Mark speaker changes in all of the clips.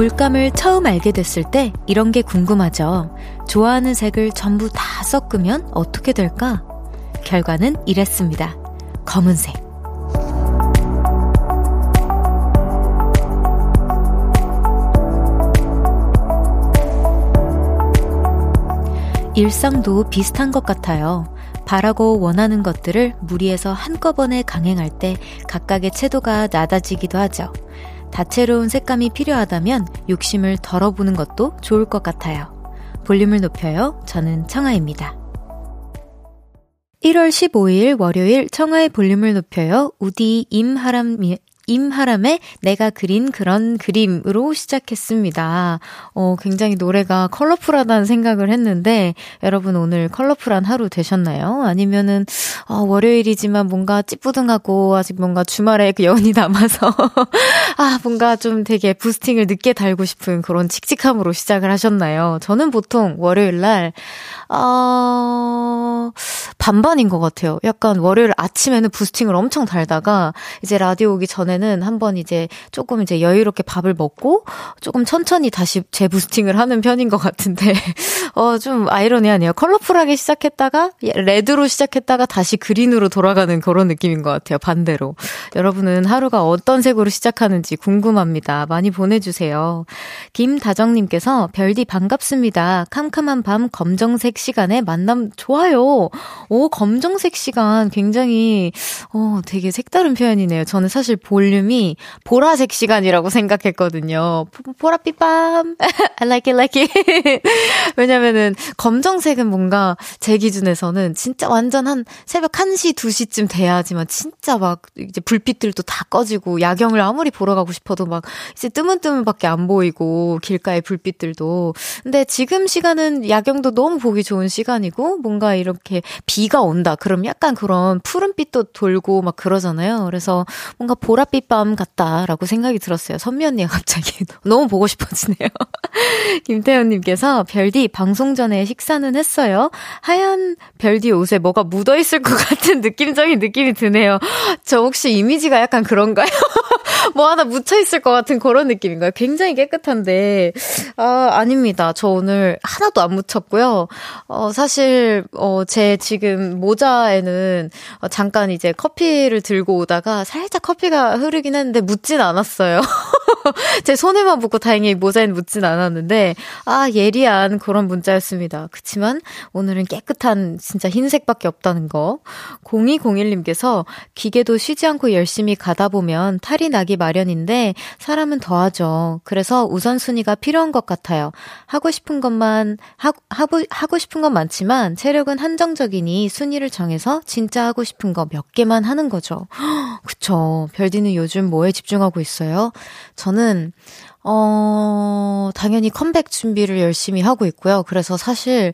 Speaker 1: 물감을 처음 알게 됐을 때 이런 게 궁금하죠. 좋아하는 색을 전부 다 섞으면 어떻게 될까? 결과는 이랬습니다. 검은색. 일상도 비슷한 것 같아요. 바라고 원하는 것들을 무리해서 한꺼번에 강행할 때 각각의 채도가 낮아지기도 하죠. 다채로운 색감이 필요하다면 욕심을 덜어보는 것도 좋을 것 같아요. 볼륨을 높여요. 저는 청아입니다. 1월 15일 월요일 청하의 볼륨을 높여요. 우디 임하람 임하람의 내가 그린 그런 그림으로 시작했습니다. 어, 굉장히 노래가 컬러풀하다는 생각을 했는데, 여러분 오늘 컬러풀한 하루 되셨나요? 아니면은, 어, 월요일이지만 뭔가 찌뿌둥하고, 아직 뭔가 주말에 그 여운이 남아서, 아, 뭔가 좀 되게 부스팅을 늦게 달고 싶은 그런 칙칙함으로 시작을 하셨나요? 저는 보통 월요일 날, 어, 반반인 것 같아요. 약간 월요일 아침에는 부스팅을 엄청 달다가, 이제 라디오 오기 전에 다 음에는 한번 이제 조금 이제 여유롭게 밥을 먹고 조금 천천히 다시 재부스팅을 하는 편인 것 같은데, 어, 좀 아이러니하네요. 컬러풀하게 시작했다가, 레드로 시작했다가 다시 그린으로 돌아가는 그런 느낌인 것 같아요. 반대로. 여러분은 하루가 어떤 색으로 시작하는지 궁금합니다. 많이 보내주세요. 김다정님께서 별디 반갑습니다. 캄캄한 밤 검정색 시간에 만남 좋아요. 오, 검정색 시간 굉장히, 어, 되게 색다른 표현이네요. 저는 사실 볼 볼륨이 보라색 시간이라고 생각했거든요. 보라빛밤. I like it, like it. 왜냐면은 검정색은 뭔가 제 기준에서는 진짜 완전 한 새벽 1시, 2시쯤 돼야지만 진짜 막 이제 불빛들도 다 꺼지고 야경을 아무리 보러 가고 싶어도 막 이제 뜨문뜨문밖에 안 보이고 길가의 불빛들도. 근데 지금 시간은 야경도 너무 보기 좋은 시간이고 뭔가 이렇게 비가 온다. 그럼 약간 그런 푸른빛도 돌고 막 그러잖아요. 그래서 뭔가 보랏빛 햇빛밤 같다라고 생각이 들었어요. 선미 언니가 갑자기 너무 보고 싶어지네요. 김태현님께서 별디 방송 전에 식사는 했어요. 하얀 별디 옷에 뭐가 묻어 있을 것 같은 느낌적인 느낌이 드네요. 저 혹시 이미지가 약간 그런가요? 뭐 하나 묻혀 있을 것 같은 그런 느낌인가요? 굉장히 깨끗한데 아 아닙니다. 저 오늘 하나도 안 묻혔고요. 어 사실 어 제 지금 모자에는 어, 잠깐 이제 커피를 들고 오다가 살짝 커피가 흐르긴 했는데 묻진 않았어요. 제 손에만 묻고 다행히 모자에는 묻진 않았는데 아 예리한 그런 문자였습니다. 그치만 오늘은 깨끗한 진짜 흰색밖에 없다는 거. 0201님께서 기계도 쉬지 않고 열심히 가다 보면 탈이 나기 마련인데 사람은 더하죠. 그래서 우선순위가 필요한 것 같아요. 하고 싶은 것만 하, 하고 하고 싶은 건 많지만 체력은 한정적이니 순위를 정해서 진짜 하고 싶은 거 몇 개만 하는 거죠. 그쵸. 별디는 요즘 뭐에 집중하고 있어요? 저는, 어, 당연히 컴백 준비를 열심히 하고 있고요. 그래서 사실,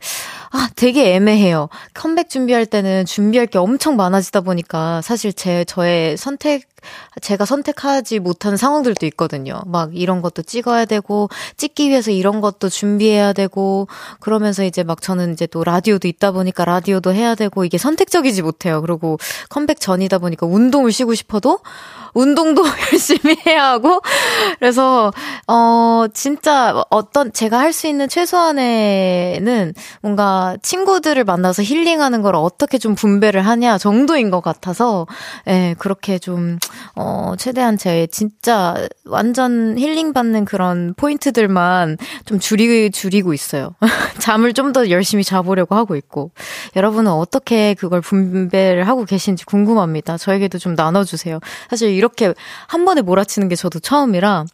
Speaker 1: 아, 되게 애매해요. 컴백 준비할 때는 준비할 게 엄청 많아지다 보니까 사실 제, 저의 선택, 제가 선택하지 못한 상황들도 있거든요. 막 이런 것도 찍어야 되고, 찍기 위해서 이런 것도 준비해야 되고, 그러면서 이제 막 저는 이제 또 라디오도 있다 보니까 라디오도 해야 되고, 이게 선택적이지 못해요. 그리고 컴백 전이다 보니까 운동을 쉬고 싶어도, 운동도 열심히 해야 하고, 그래서, 어, 진짜 어떤, 제가 할 수 있는 최소한의는 뭔가 친구들을 만나서 힐링하는 걸 어떻게 좀 분배를 하냐 정도인 것 같아서, 예, 그렇게 좀, 어, 최대한 제 진짜 완전 힐링 받는 그런 포인트들만 좀 줄이, 줄이고 있어요. 잠을 좀 더 열심히 자보려고 하고 있고. 여러분은 어떻게 그걸 분배를 하고 계신지 궁금합니다. 저에게도 좀 나눠주세요. 사실 이렇게 한 번에 몰아치는 게 저도 처음이라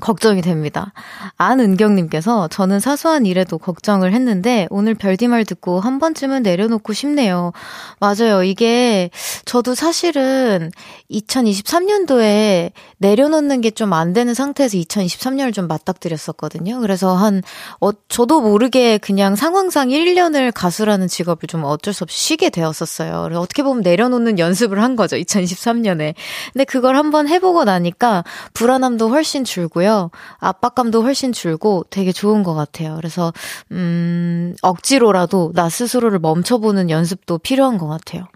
Speaker 1: 걱정이 됩니다. 안은경님께서 저는 사소한 일에도 걱정을 했는데 오늘 별디 말 듣고 한 번쯤은 내려놓고 싶네요. 맞아요. 이게 저도 사실은 2023년도에 내려놓는 게 좀 안 되는 상태에서 2023년을 좀 맞닥뜨렸었거든요. 그래서 한, 어, 저도 모르게 그냥 상황상 1년을 가수라는 직업을 좀 어쩔 수 없이 쉬게 되었었어요. 어떻게 보면 내려놓는 연습을 한 거죠. 2023년에. 근데 그걸 한번 해보고 나니까 불안함도 훨씬 줄고요. 줄고요. 압박감도 훨씬 줄고 되게 좋은 것 같아요. 그래서, 음, 억지로라도 나 스스로를 멈춰보는 연습도 필요한 것 같아요.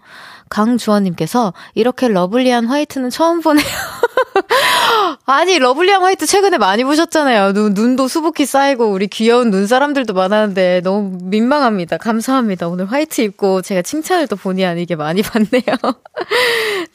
Speaker 1: 강주원님께서 이렇게 lovely한 화이트는 처음 보네요. 아니, lovely한 화이트 최근에 많이 보셨잖아요. 눈, 눈도 수북히 쌓이고, 우리 귀여운 눈 사람들도 많았는데, 너무 민망합니다. 감사합니다. 오늘 화이트 입고 제가 칭찬을 또 본의 아니게 많이 받네요.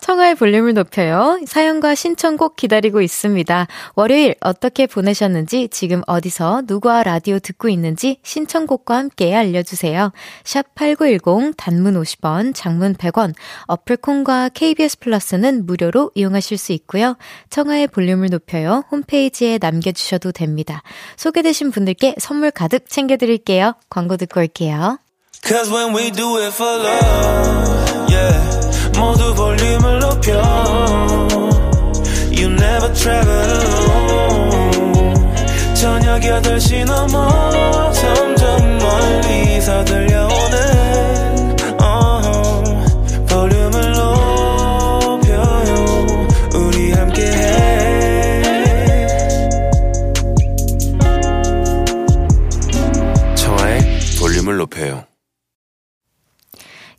Speaker 1: 청하의 볼륨을 높여요. 사연과 신청곡 기다리고 있습니다. 월요일 어떻게 보내셨는지, 지금 어디서 누구와 라디오 듣고 있는지 신청곡과 함께 알려주세요. 샵 8910, 단문 50원, 장문 100원, 어플콘과 KBS 플러스는 무료로 이용하실 수 있고요. 청하의 볼륨을 볼륨을 높여요. 홈페이지에 남겨주셔도 됩니다. 소개되신 분들께 선물 가득 챙겨드릴게요. 광고 듣고 올게요. Cause when we do it for love, yeah. 모두 볼륨을 높여. You never travel alone. 저녁 8시 넘어 점점 멀리서 들려오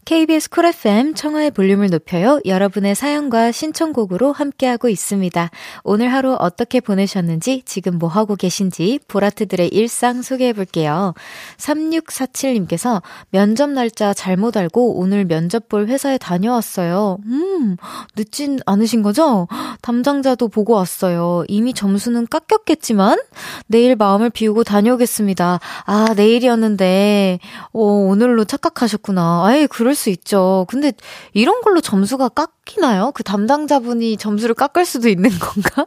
Speaker 1: KBS 쿨 FM 청하의 볼륨을 높여요. 여러분의 사연과 신청곡으로 함께하고 있습니다. 오늘 하루 어떻게 보내셨는지, 지금 뭐 하고 계신지, 보라트들의 일상 소개해 볼게요. 3647님께서 면접 날짜 잘못 알고 오늘 면접 볼 회사에 다녀왔어요. 음, 늦진 않으신 거죠? 담당자도 보고 왔어요. 이미 점수는 깎였겠지만, 내일 마음을 비우고 다녀오겠습니다. 아, 내일이었는데, 어, 오늘로 착각하셨구나. 아예, 그럴 그럴 수 있죠. 근데 이런 걸로 점수가 깎 이나요? 그 담당자분이 점수를 깎을 수도 있는 건가?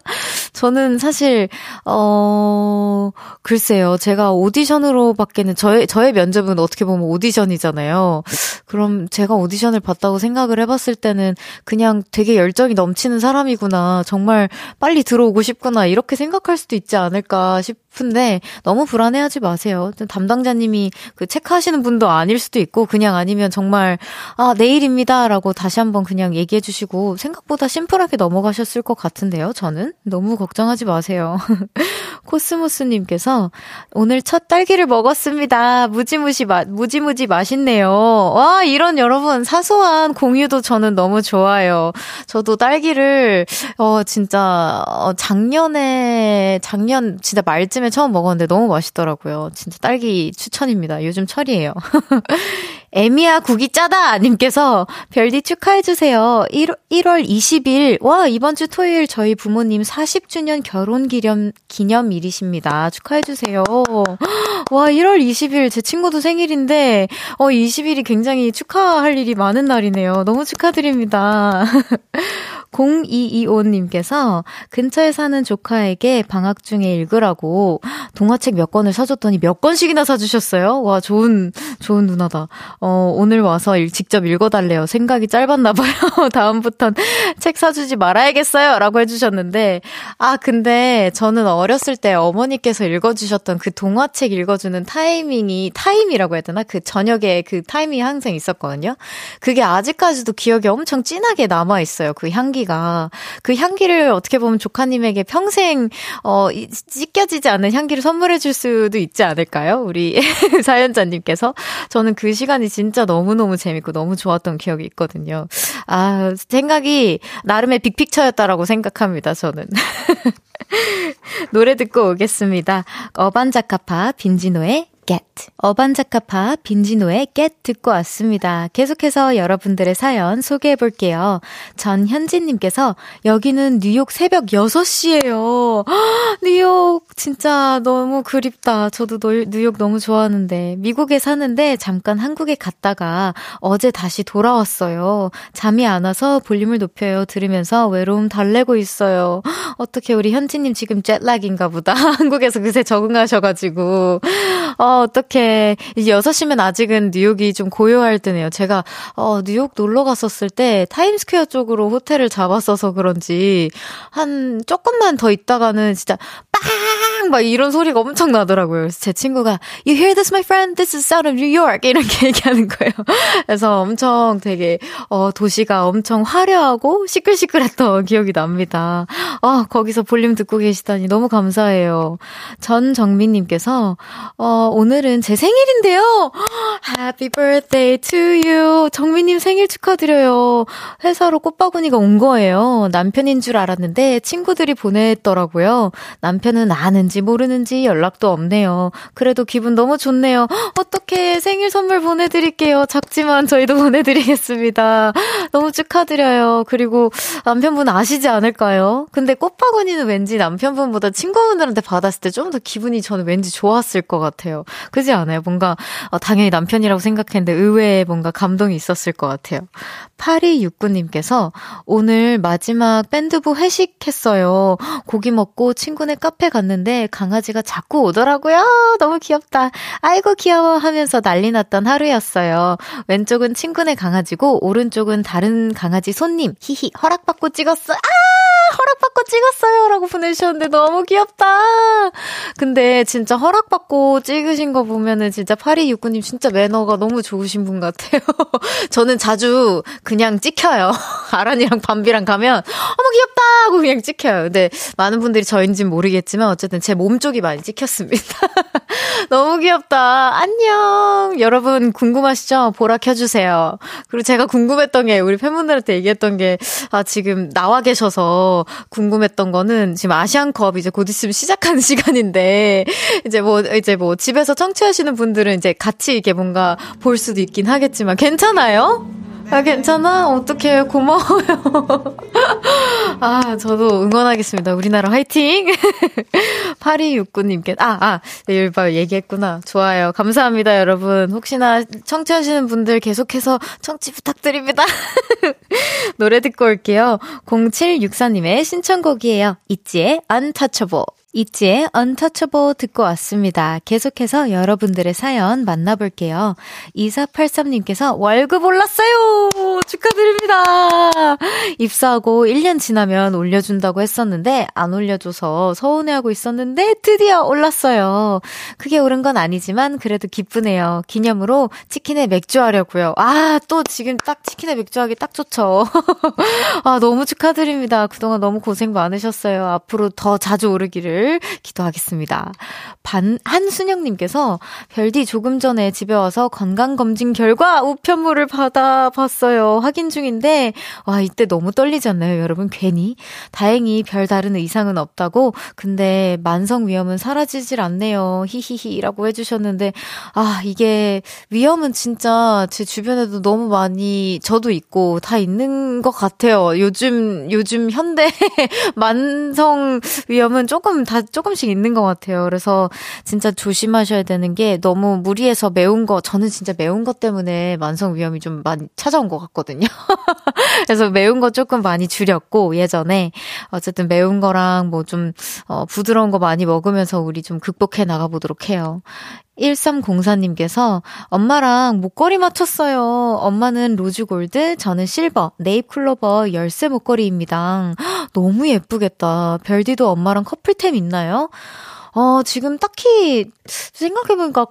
Speaker 1: 저는 사실, 어, 글쎄요. 제가 오디션으로 밖에는 저의, 저의 면접은 어떻게 보면 오디션이잖아요. 그럼 제가 오디션을 봤다고 생각을 해 봤을 때는 그냥 되게 열정이 넘치는 사람이구나. 정말 빨리 들어오고 싶구나. 이렇게 생각할 수도 있지 않을까 싶은데 너무 불안해하지 마세요. 담당자님이 그 체크하시는 분도 아닐 수도 있고 그냥 아니면 정말 아, 내일입니다라고 다시 한번 그냥 얘기해 주시고 생각보다 심플하게 넘어가셨을 것 같은데요. 저는 너무 걱정하지 마세요. 코스모스님께서 오늘 첫 딸기를 먹었습니다. 무지무지 맛, 무지무지 맛있네요. 와, 이런 여러분 사소한 공유도 저는 너무 좋아요. 저도 딸기를, 어, 진짜, 어, 작년에, 작년, 진짜 말쯤에 처음 먹었는데 너무 맛있더라고요. 진짜 딸기 추천입니다. 요즘 철이에요. 에미야 국이 짜다 님께서 별디 축하해주세요. 1, 1월 20일 와 이번 주 토요일 저희 부모님 40주년 결혼 기념 기념일이십니다. 축하해주세요. 와 1월 20일 제 친구도 생일인데 어 20일이 굉장히 축하할 일이 많은 날이네요. 너무 축하드립니다. 0225님께서 근처에 사는 조카에게 방학 중에 읽으라고 동화책 몇 권을 사줬더니 몇 권씩이나 사주셨어요. 와, 좋은, 좋은 누나다. 어, 오늘 와서 직접 읽어달래요. 생각이 짧았나봐요. 다음부턴 책 사주지 말아야겠어요. 라고 해주셨는데, 아, 근데 저는 어렸을 때 어머니께서 읽어주셨던 그 동화책 읽어주는 타이밍이, 타임이라고 해야 되나? 그 저녁에 그 타이밍이 항상 있었거든요. 그게 아직까지도 기억에 엄청 진하게 남아있어요. 그 향기 가. 그 향기를 어떻게 보면 조카님에게 평생, 어, 찢겨지지 않는 향기를 선물해 줄 수도 있지 않을까요? 우리 사연자님께서. 저는 그 시간이 진짜 너무너무 재밌고 너무 좋았던 기억이 있거든요. 아, 생각이 나름의 빅픽처였다라고 생각합니다, 저는. 노래 듣고 오겠습니다. 어반자카파 빈지노의 Get. 어반자카파 빈지노의 Get 듣고 왔습니다. 계속해서 여러분들의 사연 소개해 볼게요. 전현진님께서 여기는 뉴욕 새벽 6시예요. 뉴욕 진짜 너무 그립다. 저도 뉴욕 너무 좋아하는데 미국에 사는데 잠깐 한국에 갔다가 어제 다시 돌아왔어요. 잠이 안 와서 볼륨을 높여요. 들으면서 외로움 달래고 있어요. 어떻게 우리 현진님 지금 jet lag인가 보다. 한국에서 그새 적응하셔가지고. 어, 어떻게 이제 6시면 아직은 뉴욕이 좀 고요할 때네요. 제가 어 뉴욕 놀러 갔었을 때 타임스퀘어 쪽으로 호텔을 잡았어서 그런지 한 조금만 더 있다가는 진짜 빡막 이런 소리가 엄청 나더라고요. 그래서 제 친구가 You hear this, my friend? This is sound of New York. 이렇게 얘기하는 거예요. 그래서 엄청 되게 어 도시가 엄청 화려하고 시끌시끌했던 기억이 납니다. 어 거기서 볼륨 듣고 계시다니 너무 감사해요. 전정민님께서 어 오늘은 제 생일인데요. Happy birthday to you. 정민님 생일 축하드려요. 회사로 꽃바구니가 온 거예요. 남편인 줄 알았는데 친구들이 보냈더라고요. 남편 은 아는지 모르는지 연락도 없네요. 그래도 기분 너무 좋네요. 어떻게 생일 선물 보내드릴게요. 작지만 저희도 보내드리겠습니다. 너무 축하드려요. 그리고 남편분 아시지 않을까요? 근데 꽃바구니는 왠지 남편분보다 친구분들한테 받았을 때 좀 더 기분이 저는 왠지 좋았을 것 같아요. 그지 않아요? 뭔가 어, 당연히 남편이라고 생각했는데 의외의 뭔가 감동이 있었을 것 같아요. 8269님께서 오늘 마지막 밴드부 회식했어요. 고기 먹고 친구네 카페 갔는데 강아지가 자꾸 오더라고요. 너무 귀엽다. 아이고 귀여워 하면서 난리 났던 하루였어요. 왼쪽은 친구네 강아지고 오른쪽은 다른 강아지 손님. 히히 허락받고 찍었어. 아! 허락받고 찍었어요. 라고 보내주셨는데 너무 귀엽다. 근데 진짜 허락받고 찍으신 거 보면은 진짜 8269님 진짜 매너가 너무 좋으신 분 같아요. 저는 자주 그냥 찍혀요. 아란이랑 밤비랑 가면 어머 귀엽다 하고 그냥 찍혀요. 근데 많은 분들이 저인지는 모르겠지만 어쨌든 제 몸 쪽이 많이 찍혔습니다. 너무 귀엽다. 안녕. 여러분 궁금하시죠? 보라 켜주세요. 그리고 제가 궁금했던 게 우리 팬분들한테 얘기했던 게 아, 지금 나와 계셔서 궁금했던 거는 지금 아시안컵 이제 곧 있으면 시작하는 시간인데 이제 뭐 이제 뭐 집에서 청취하시는 분들은 이제 같이 이게 뭔가 볼 수도 있긴 하겠지만 괜찮아요? 아, 괜찮아? 어떡해. 고마워요. 아, 저도 응원하겠습니다. 우리나라 화이팅! 8269님께, 아, 아, 일바 얘기했구나. 좋아요. 감사합니다, 여러분. 혹시나 청취하시는 분들 계속해서 청취 부탁드립니다. 노래 듣고 올게요. 0764님의 신청곡이에요. 있지의 Untouchable. 있지의 Untouchable 듣고 왔습니다. 계속해서 여러분들의 사연 만나볼게요. 2483님께서 월급 올랐어요! 축하드립니다! 입사하고 1년 지나면 올려준다고 했었는데, 안 올려줘서 서운해하고 있었는데, 드디어 올랐어요. 크게 오른 건 아니지만, 그래도 기쁘네요. 기념으로 치킨에 맥주 하려고요. 아, 또 지금 딱 치킨에 맥주 하기 딱 좋죠. 아, 너무 축하드립니다. 그동안 너무 고생 많으셨어요. 앞으로 더 자주 오르기를 기도하겠습니다. 반, 한순영님께서 별디 조금 전에 집에 와서 건강검진 결과 우편물을 받아봤어요. 확인 중인데, 와, 이때 너무 떨리지 않나요, 여러분? 괜히. 다행히 별 다른 이상은 없다고, 근데 만성 위험은 사라지질 않네요. 히히히 라고 해주셨는데, 아, 이게 위험은 진짜 제 주변에도 너무 많이 저도 있고 다 있는 것 같아요. 요즘, 요즘 현대 만성 위염은 조금 다 조금씩 있는 것 같아요. 그래서 진짜 조심하셔야 되는 게 너무 무리해서 매운 거, 저는 진짜 매운 것 때문에 만성 위염이 좀 많이 찾아온 것 같거든요. 그래서 매운 거 조금 많이 줄였고, 예전에. 어쨌든 매운 거랑 뭐 좀, 어, 부드러운 거 많이 먹으면서 우리 좀 극복해 나가보도록 해요. 1304님께서 엄마랑 목걸이 맞췄어요. 엄마는 rose gold, 저는 실버, 네잎클로버 열쇠 목걸이입니다. 너무 예쁘겠다. 별디도 엄마랑 커플템 있나요? 어, 지금 딱히 생각해보니까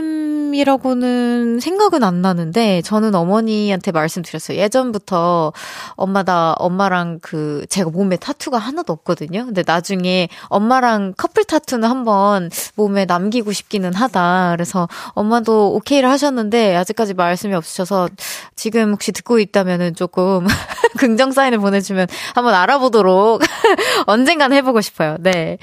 Speaker 1: 커플템이라고는 생각은 안 나는데, 저는 어머니한테 말씀드렸어요. 예전부터 엄마 다 엄마랑 그, 제가 몸에 타투가 하나도 없거든요. 근데 나중에 엄마랑 커플 타투는 한번 몸에 남기고 싶기는 하다. 그래서 엄마도 오케이를 하셨는데, 아직까지 말씀이 없으셔서, 지금 혹시 듣고 있다면은 조금 긍정 사인을 보내주면 한번 알아보도록 언젠간 해보고 싶어요. 네.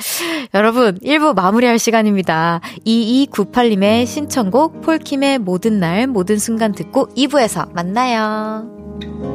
Speaker 1: 여러분, 1부 마무리할 시간입니다. 2298님의 신청곡 폴킴의 모든 날, 모든 순간 듣고 2부에서 만나요.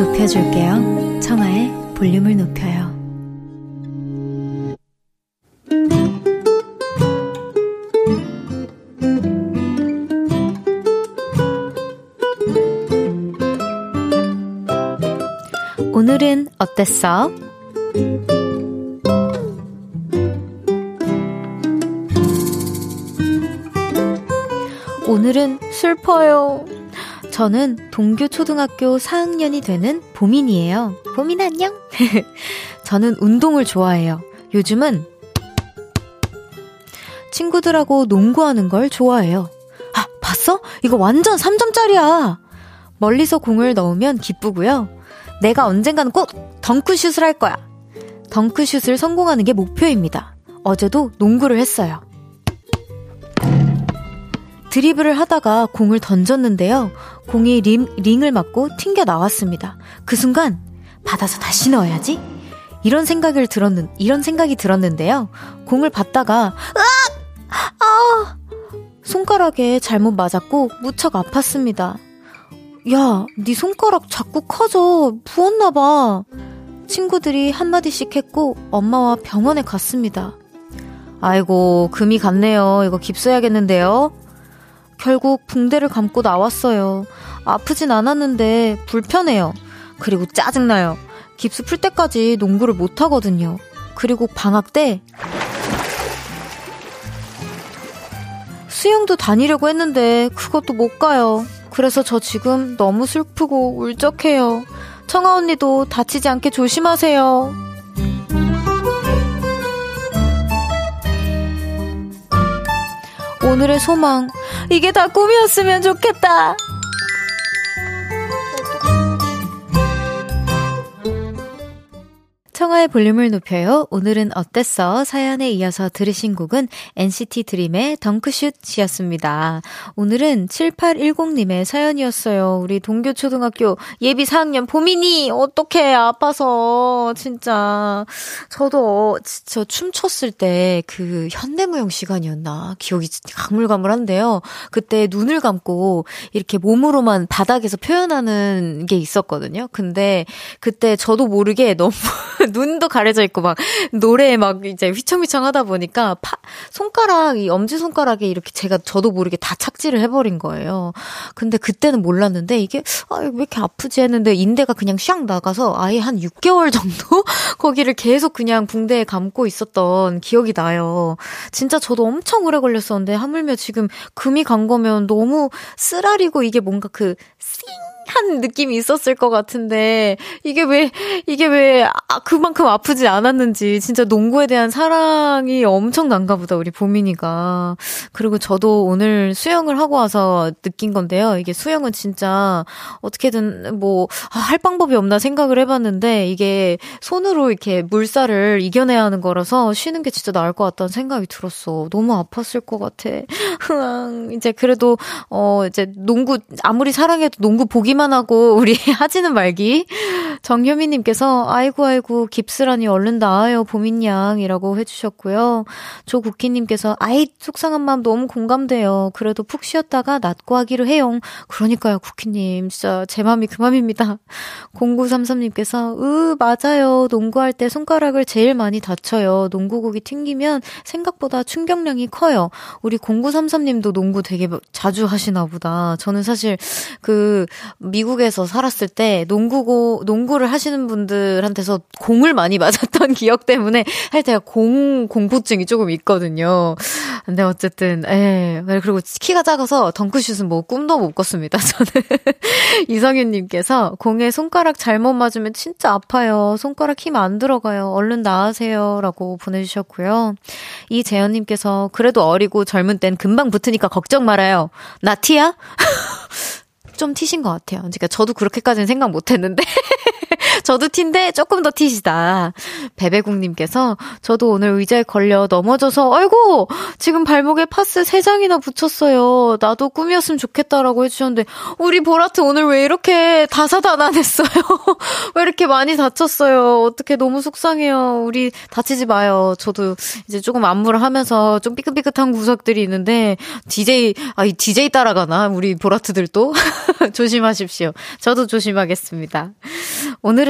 Speaker 1: 높여줄게요. 청하의 볼륨을 높여요. 오늘은 어땠어? 오늘은 슬퍼요. 저는 동교 초등학교 4학년이 되는 보민이에요. 보민 안녕? 저는 운동을 좋아해요. 요즘은 친구들하고 농구하는 걸 좋아해요. 아, 봤어? 이거 완전 3점짜리야. 멀리서 공을 넣으면 기쁘고요. 내가 언젠가는 꼭 덩크슛을 할 거야. 덩크슛을 성공하는 게 목표입니다. 어제도 농구를 했어요. 드리블을 하다가 공을 던졌는데요. 공이 림, 링을 맞고 튕겨 나왔습니다. 그 순간 받아서 다시 넣어야지. 이런 생각을 들었는 이런 생각이 들었는데요. 공을 받다가 으악! 아! 손가락에 잘못 맞았고 무척 아팠습니다. 야, 네 손가락 자꾸 커져. 부었나 봐. 친구들이 한마디씩 했고 엄마와 병원에 갔습니다. 아이고, 금이 갔네요. 이거 깁스해야겠는데요. 결국 붕대를 감고 나왔어요. 아프진 않았는데 불편해요. 그리고 짜증나요. 깁스 풀 때까지 농구를 못 하거든요. 그리고 방학 때 수영도 다니려고 했는데 그것도 못 가요. 그래서 저 지금 너무 슬프고 울적해요. 청아 언니도 다치지 않게 조심하세요. 오늘의 소망. 이게 다 꿈이었으면 좋겠다. 청하의 볼륨을 높여요. 오늘은 어땠어? 사연에 이어서 들으신 곡은 NCT 드림의 덩크슛이었습니다. 오늘은 7810님의 사연이었어요. 우리 동교초등학교 예비 4학년 보민이 어떻게 아파서 진짜 저도 진짜 춤췄을 때 그 현대무용 시간이었나 기억이 가물가물한데요. 그때 눈을 감고 이렇게 몸으로만 바닥에서 표현하는 게 있었거든요. 근데 그때 저도 모르게 너무 눈도 가려져 있고 막 노래에 막 이제 휘청휘청 하다 보니까 파, 손가락, 이 엄지 손가락에 이렇게 제가 저도 모르게 다 착지를 해버린 거예요. 근데 그때는 몰랐는데 이게, 아, 왜 이렇게 아프지 했는데 인대가 그냥 샥 나가서 아예 한 6개월 정도 거기를 계속 그냥 붕대에 감고 있었던 기억이 나요. 진짜 저도 엄청 오래 걸렸었는데 하물며 지금 금이 간 거면 너무 쓰라리고 이게 뭔가 그, 싱 한 느낌이 있었을 것 같은데 이게 왜 이게 왜 아, 그만큼 아프지 않았는지 진짜 농구에 대한 사랑이 엄청난가 보다 우리 보민이가. 그리고 저도 오늘 수영을 하고 와서 느낀 건데요. 이게 수영은 진짜 어떻게든 뭐할 아, 방법이 없나 생각을 해봤는데 이게 손으로 이렇게 물살을 이겨내야 하는 거라서 쉬는 게 진짜 나을 것 같다는 생각이 들었어. 너무 아팠을 것 같아. 흥 이제 그래도 어 이제 농구 아무리 사랑해도 농구 보기만 얘기만 하고 우리 하지는 말기. 정효미님께서 아이고 아이고 깁스라니 얼른 나아요 보민양이라고 해주셨고요. 조국희님께서 아이 속상한 마음 너무 공감돼요. 그래도 푹 쉬었다가 낫고 하기로 해요. 그러니까요 국희님 진짜 제 맘이 그 맘입니다. 0933님께서 으 맞아요 농구할 때 손가락을 제일 많이 다쳐요. 농구국이 튕기면 생각보다 충격량이 커요. 우리 0933님도 농구 되게 자주 하시나 보다. 저는 사실 그 미국에서 살았을 때 농구고 농구를 하시는 분들한테서 공을 많이 맞았던 기억 때문에 할 때가 공 공포증이 조금 있거든요. 근데 어쨌든 에 그리고 키가 작아서 덩크슛은 뭐 꿈도 못 꿨습니다. 저는 이성윤 님께서 공에 손가락 잘못 맞으면 진짜 아파요. 손가락 힘 안 들어가요. 얼른 나으세요라고 보내 주셨고요. 이재현 님께서 그래도 어리고 젊은 땐 금방 붙으니까 걱정 말아요. 나 티야? 좀 티신 것 같아요. 그러니까 저도 그렇게까지는 생각 못 했는데. 저도 티인데 조금 더 티시다. 베베국님께서 저도 오늘 의자에 걸려 넘어져서 아이고 지금 발목에 파스 3장이나 붙였어요. 나도 꿈이었으면 좋겠다라고 해주셨는데 우리 보라트 오늘 왜 이렇게 다사다난했어요? 왜 이렇게 많이 다쳤어요? 어떻게 너무 속상해요. 우리 다치지 마요. 저도 이제 조금 안무를 하면서 좀 삐끗삐끗한 구석들이 있는데 DJ 아이 DJ 따라가나 우리 보라트들도 조심하십시오. 저도 조심하겠습니다. 오늘은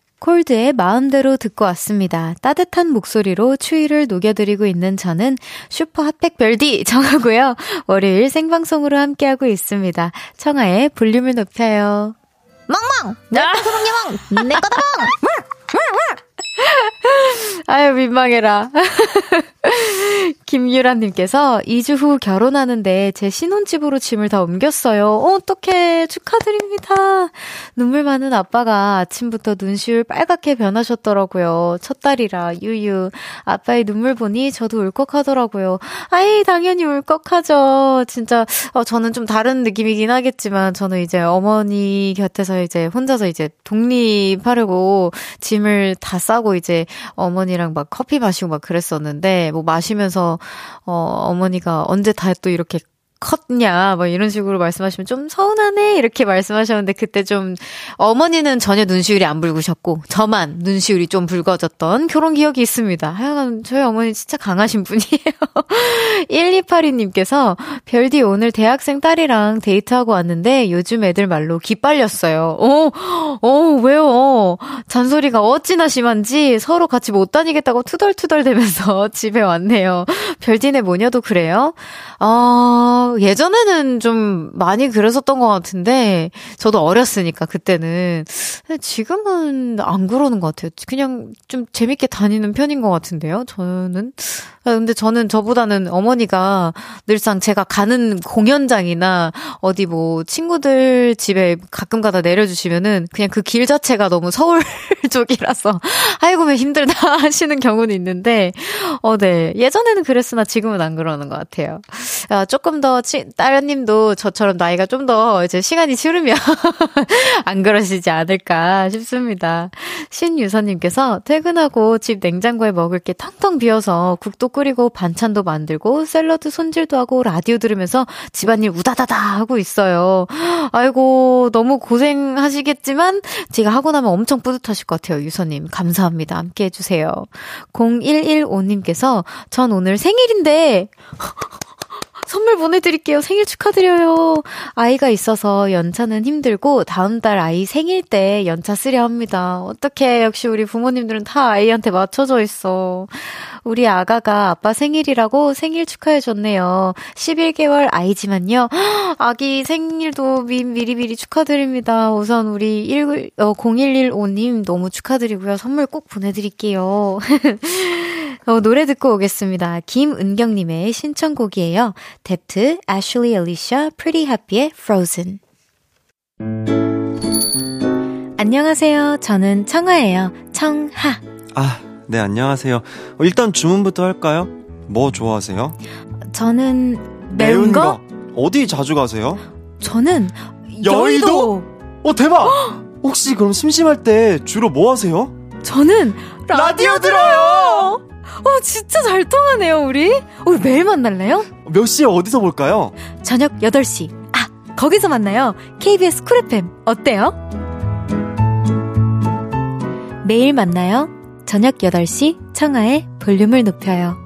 Speaker 1: 콜드의 마음대로 듣고 왔습니다. 따뜻한 목소리로 추위를 녹여드리고 있는 저는 슈퍼 핫팩 별디 청하고요. 월요일 생방송으로 함께하고 있습니다. 청하의 볼륨을 높여요.
Speaker 2: 멍멍! 내 거다멍! 내 거다 멍!
Speaker 1: 아유, 민망해라. 김유라님께서 2주 후 결혼하는데 제 신혼집으로 짐을 다 옮겼어요. 어, 어떡해. 축하드립니다. 눈물 많은 아빠가 아침부터 눈시울 빨갛게 변하셨더라고요. 첫 딸이라, 유유. 아빠의 눈물 보니 저도 울컥하더라고요. 아이, 당연히 울컥하죠. 진짜, 어, 저는 좀 다른 느낌이긴 하겠지만, 저는 이제 어머니 곁에서 이제 혼자서 이제 독립하려고 짐을 다 싸고 이제 어머니랑 막 커피 마시고 막 그랬었는데, 뭐 마시면서 어, 어머니가 언제 다 또 이렇게 컸냐, 뭐 이런 식으로 말씀하시면 좀 서운하네, 이렇게 말씀하셨는데, 그때 좀, 어머니는 전혀 눈시울이 안 붉으셨고, 저만 눈시울이 좀 붉어졌던 그런 기억이 있습니다. 하여간 저희 어머니 진짜 강하신 분이에요. 1282님께서, 별디 오늘 대학생 딸이랑 데이트하고 왔는데, 요즘 애들 말로 기빨렸어요. 어, 어, 왜요? 잔소리가 어찌나 심한지 서로 같이 못 다니겠다고 투덜투덜 대면서 집에 왔네요. 별디네 모녀도 그래요? 어, 예전에는 좀 많이 그랬었던 것 같은데, 저도 어렸으니까, 그때는. 지금은 안 그러는 것 같아요. 그냥 좀 재밌게 다니는 편인 것 같은데요, 저는. 아, 근데 저는 저보다는 어머니가 늘상 제가 가는 공연장이나 어디 뭐 친구들 집에 가끔 가다 내려주시면은 그냥 그 길 자체가 너무 서울 쪽이라서 아이고 왜 힘들다 하시는 경우는 있는데 어, 네. 예전에는 그랬으나 지금은 안 그러는 것 같아요. 아, 조금 더 치, 따님도 저처럼 나이가 좀 더 이제 시간이 치르면 안 그러시지 않을까 싶습니다. 신유선님께서 퇴근하고 집 냉장고에 먹을 게 텅텅 비어서 국도 끓이고 반찬도 만들고 샐러드 손질도 하고 라디오 들으면서 집안일 우다다다 하고 있어요. 아이고 너무 고생하시겠지만 제가 하고 나면 엄청 뿌듯하실 것 같아요. 유선님 감사합니다. 함께 해주세요. 0115님께서 전 오늘 생일인데 선물 보내드릴게요. 생일 축하드려요. 아이가 있어서 연차는 힘들고 다음 달 아이 생일 때 연차 쓰려 합니다. 어떻게 역시 우리 부모님들은 다 아이한테 맞춰져 있어. 우리 아가가 아빠 생일이라고 생일 축하해줬네요. 11개월 아이지만요. 아기 생일도 미, 미리미리 축하드립니다. 우선 우리 1, 어, 0115님 너무 축하드리고요. 선물 꼭 보내드릴게요. 어, 노래 듣고 오겠습니다. 김은경님의 신청곡이에요. Dept, Ashley Alisha, prettyhappy의 Frozen. 안녕하세요. 저는 청하예요. 청하.
Speaker 3: 아, 네, 안녕하세요. 어, 일단 주문부터 할까요? 뭐 좋아하세요?
Speaker 1: 저는 매운, 매운 거? 거?
Speaker 3: 어디 자주 가세요?
Speaker 1: 저는 여의도. 여의도?
Speaker 3: 어, 대박! 혹시 그럼 심심할 때 주로 뭐 하세요?
Speaker 1: 저는 라디오, 라디오 들어요! 어, 진짜 잘 통하네요, 우리. 우리 매일 만날래요?
Speaker 3: 몇 시에 어디서 볼까요?
Speaker 1: 저녁 8시. 아, 거기서 만나요. KBS 쿨 FM. 어때요? 매일 만나요. 저녁 8시 청하의 볼륨을 높여요.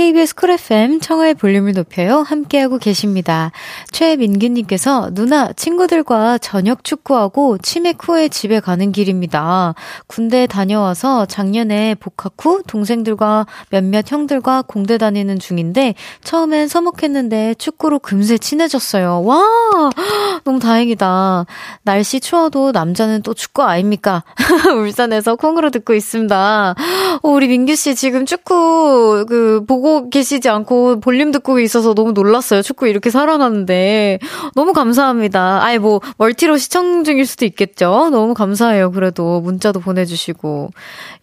Speaker 1: KBS 쿨 FM 청하의 볼륨을 높여요. 함께하고 계십니다. 최민규님께서 누나 친구들과 저녁 축구하고 치맥 후에 집에 가는 길입니다. 군대 다녀와서 작년에 복학 후 동생들과 몇몇 형들과 공대 다니는 중인데 처음엔 서먹했는데 축구로 금세 친해졌어요. 와 너무 다행이다. 날씨 추워도 남자는 또 축구 아닙니까? 울산에서 콩으로 듣고 있습니다. 어, 우리 민규 씨 지금 축구 그 보고 보고 계시지 않고 볼륨 듣고 있어서 너무 놀랐어요. 축구 이렇게 살아났는데. 너무 감사합니다. 아예 뭐, 멀티로 시청 중일 수도 있겠죠? 너무 감사해요. 그래도 문자도 보내주시고.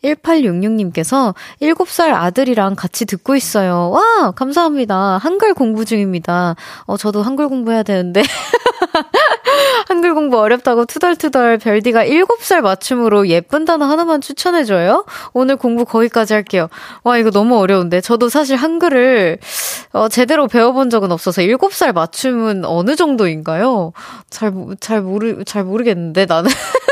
Speaker 1: 1866님께서 7살 아들이랑 같이 듣고 있어요. 와, 감사합니다. 한글 공부 중입니다. 어, 저도 한글 공부해야 되는데. 한글 공부 어렵다고 투덜투덜 별디가 7살 맞춤으로 예쁜 단어 하나만 추천해줘요? 오늘 공부 거기까지 할게요. 와, 이거 너무 어려운데. 저도 사실 한글을, 어, 제대로 배워본 적은 없어서 7살 맞춤은 어느 정도인가요? 잘, 잘 모르, 잘 모르겠는데, 나는.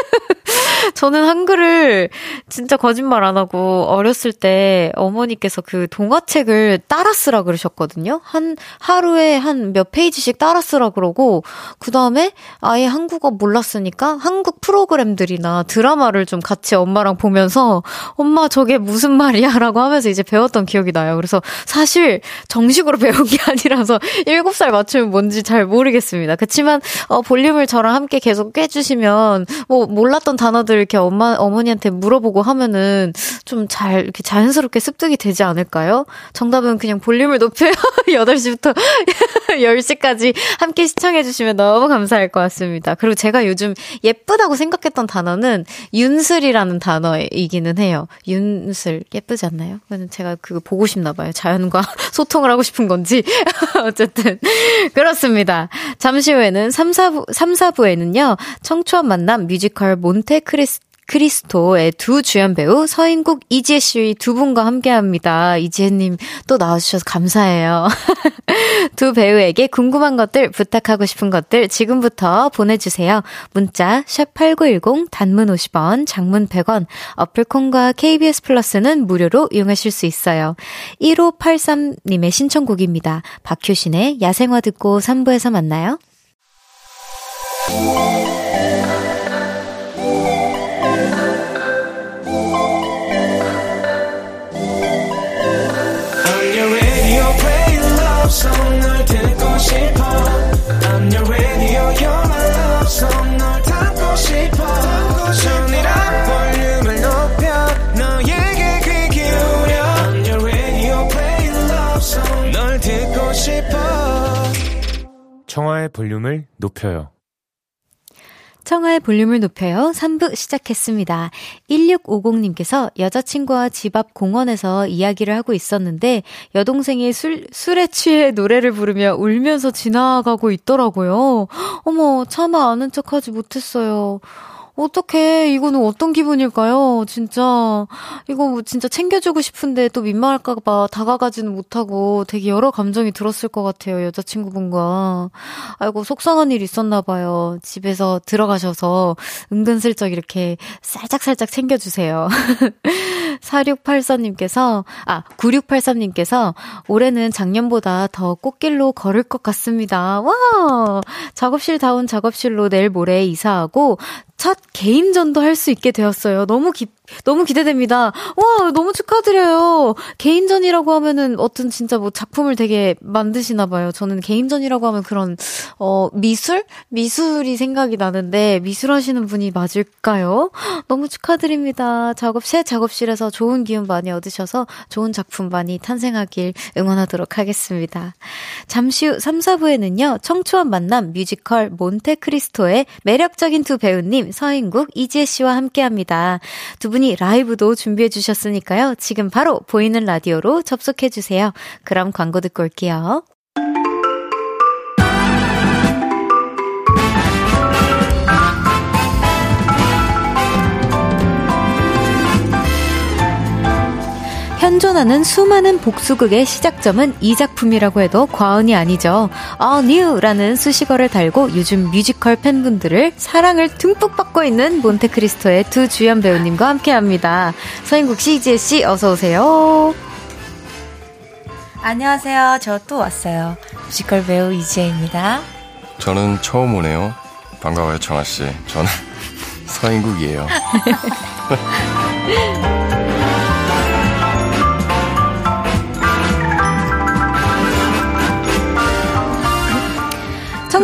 Speaker 1: 저는 한글을 진짜 거짓말 안 하고 어렸을 때 어머니께서 그 동화책을 따라 쓰라 그러셨거든요. 한 하루에 한 몇 페이지씩 따라 쓰라 그러고 그 다음에 아예 한국어 몰랐으니까 한국 프로그램들이나 드라마를 좀 같이 엄마랑 보면서 엄마 저게 무슨 말이야라고 하면서 이제 배웠던 기억이 나요. 그래서 사실 정식으로 배운 게 아니라서 7살 맞추면 뭔지 잘 모르겠습니다. 그렇지만 어 볼륨을 저랑 함께 계속 해주시면 뭐 몰랐던 단어들 이렇게 엄마, 어머니한테 물어보고 하면은 좀 잘, 이렇게 자연스럽게 습득이 되지 않을까요? 정답은 그냥 볼륨을 높여요. 8시부터 10시까지 함께 시청해주시면 너무 감사할 것 같습니다. 그리고 제가 요즘 예쁘다고 생각했던 단어는 윤슬이라는 단어이기는 해요. 윤슬. 예쁘지 않나요? 제가 그거 보고 싶나 봐요. 자연과 소통을 하고 싶은 건지. 어쨌든. 그렇습니다. 잠시 후에는 3, 4부, 3, 4부에는요. 청초한 만남 뮤지컬 몬테크리스 크리스토의 두 주연 배우 서인국 이지혜 씨 두 분과 함께합니다. 이지혜님 또 나와주셔서 감사해요. 두 배우에게 궁금한 것들 부탁하고 싶은 것들 지금부터 보내주세요. 문자 샵8910 단문 50원, 장문 100원, 어플 콩과 KBS 플러스는 무료로 이용하실 수 있어요. 1583님의 신청곡입니다. 박효신의 야생화 듣고 3부에서 만나요. 청하의 볼륨을 높여요 청하의 볼륨을 높여요. 3부 시작했습니다. 1650님께서 여자친구와 집 앞 공원에서 이야기를 하고 있었는데 여동생이 술, 술에 취해 노래를 부르며 울면서 지나가고 있더라고요. 어머, 차마 아는 척 하지 못했어요. 어떡해. 이거는 어떤 기분일까요? 진짜. 이거 뭐 진짜 챙겨주고 싶은데 또 민망할까봐 다가가지는 못하고 되게 여러 감정이 들었을 것 같아요. 여자친구분과. 아이고, 속상한 일 있었나봐요. 집에서 들어가셔서 은근슬쩍 이렇게 살짝살짝 챙겨주세요. 4684님께서, 아, 9683님께서 올해는 작년보다 더 꽃길로 걸을 것 같습니다. 와! 작업실 다운 작업실로 내일 모레 이사하고 첫 개인전도 할 수 있게 되었어요. 너무 기, 너무 기대됩니다. 와, 너무 축하드려요. 개인전이라고 하면은 어떤 진짜 뭐 작품을 되게 만드시나 봐요. 저는 개인전이라고 하면 그런, 어, 미술? 미술이 생각이 나는데 미술 하시는 분이 맞을까요? 너무 축하드립니다. 작업, 새 작업실에서 좋은 기운 많이 얻으셔서 좋은 작품 많이 탄생하길 응원하도록 하겠습니다. 잠시 후 3, 4부에는요, 청초한 만남 뮤지컬 몬테크리스토의 매력적인 두 배우님, 서인국, 이지혜 씨와 함께 합니다. 두분 이 라이브도 준비해 주셨으니까요. 지금 바로 보이는 라디오로 접속해 주세요. 그럼 광고 듣고 올게요. 현존하는 수많은 복수극의 시작점은 이 작품이라고 해도 과언이 아니죠. All New라는 수식어를 달고 요즘 뮤지컬 팬분들을 사랑을 듬뿍 받고 있는 몬테크리스토의 두 주연 배우님과 함께합니다. 서인국 씨, 이지혜 씨, 어서 오세요.
Speaker 4: 안녕하세요. 저 또 왔어요. 뮤지컬 배우 이지혜입니다.
Speaker 5: 저는 처음 오네요. 반가워요, 청하 씨. 저는 서인국이에요.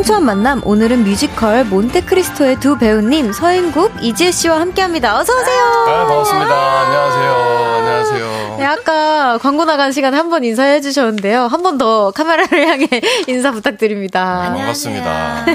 Speaker 1: 청초한 만남 오늘은 뮤지컬 몬테크리스토의 두 배우님 서인국 이지혜 씨와 함께합니다. 어서 오세요.
Speaker 5: 네, 반갑습니다. 안녕하세요. 안녕하세요.
Speaker 1: 네, 아까 광고 나간 시간에 한번 인사해 주셨는데요. 한 번 더 카메라를 향해 인사 부탁드립니다.
Speaker 5: 반갑습니다.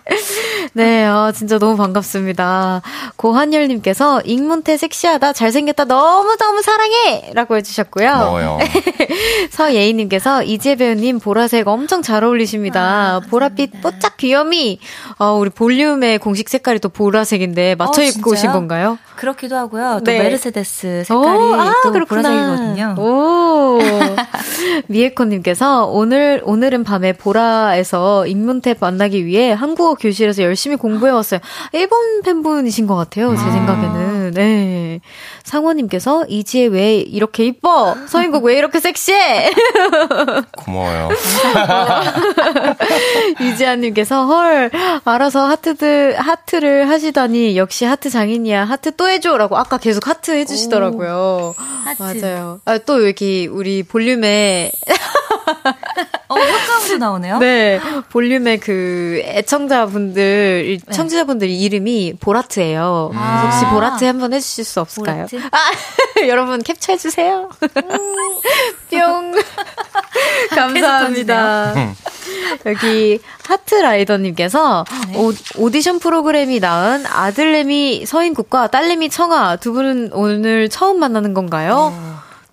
Speaker 1: 네, 아, 진짜 너무 반갑습니다. 고한열님께서 익문태 섹시하다, 잘생겼다, 너무 너무 사랑해! 라고 해주셨고요.
Speaker 5: 고마워요.
Speaker 1: 서예희님께서 이재 배우님 보라색 엄청 잘 어울리십니다.
Speaker 4: 아,
Speaker 1: 보랏빛 뽀짝 귀염이. 어, 우리 볼륨의 공식 색깔이 또 보라색인데 맞춰
Speaker 4: 어,
Speaker 1: 입고 오신? 건가요?
Speaker 4: 그렇기도 하고요. 또
Speaker 1: 네.
Speaker 4: 메르세데스 색깔이
Speaker 1: 오, 아,
Speaker 4: 또
Speaker 1: 그렇구나.
Speaker 4: 보라색이거든요.
Speaker 1: 오. 미에코님께서 오늘, 오늘은 밤에 보라에서 익문태 만나기 위해 한국어 교실에서 열심히 공부해 왔어요. 일본 팬분이신 것 같아요, 제 생각에는. 네. 상호님께서 이지혜 왜 이렇게 이뻐? 서인국 왜 이렇게 섹시해?
Speaker 5: 고마워요.
Speaker 1: 이지아님께서 헐 알아서 하트들 하트를 하시다니 역시 하트 장인이야 하트 또 해줘라고 아까 계속 하트 해주시더라고요.
Speaker 4: 하트.
Speaker 1: 맞아요. 아, 또 여기 우리 볼륨에
Speaker 4: 어, 효과음도 나오네요.
Speaker 1: 네 볼륨에 그 애청자분들
Speaker 4: 네.
Speaker 1: 청취자분들 이름이 볼하트예요.
Speaker 4: 아.
Speaker 1: 혹시 볼하트 한번 해주실 수 없을까요?
Speaker 4: 볼하트?
Speaker 1: 아, 여러분 캡처해 주세요. 뿅. 감사합니다. 여기 하트라이더님께서
Speaker 4: 네.
Speaker 1: 오, 오디션 프로그램이 낳은 아들내미 서인국과 딸내미 청아 두 분은 오늘 처음 만나는 건가요?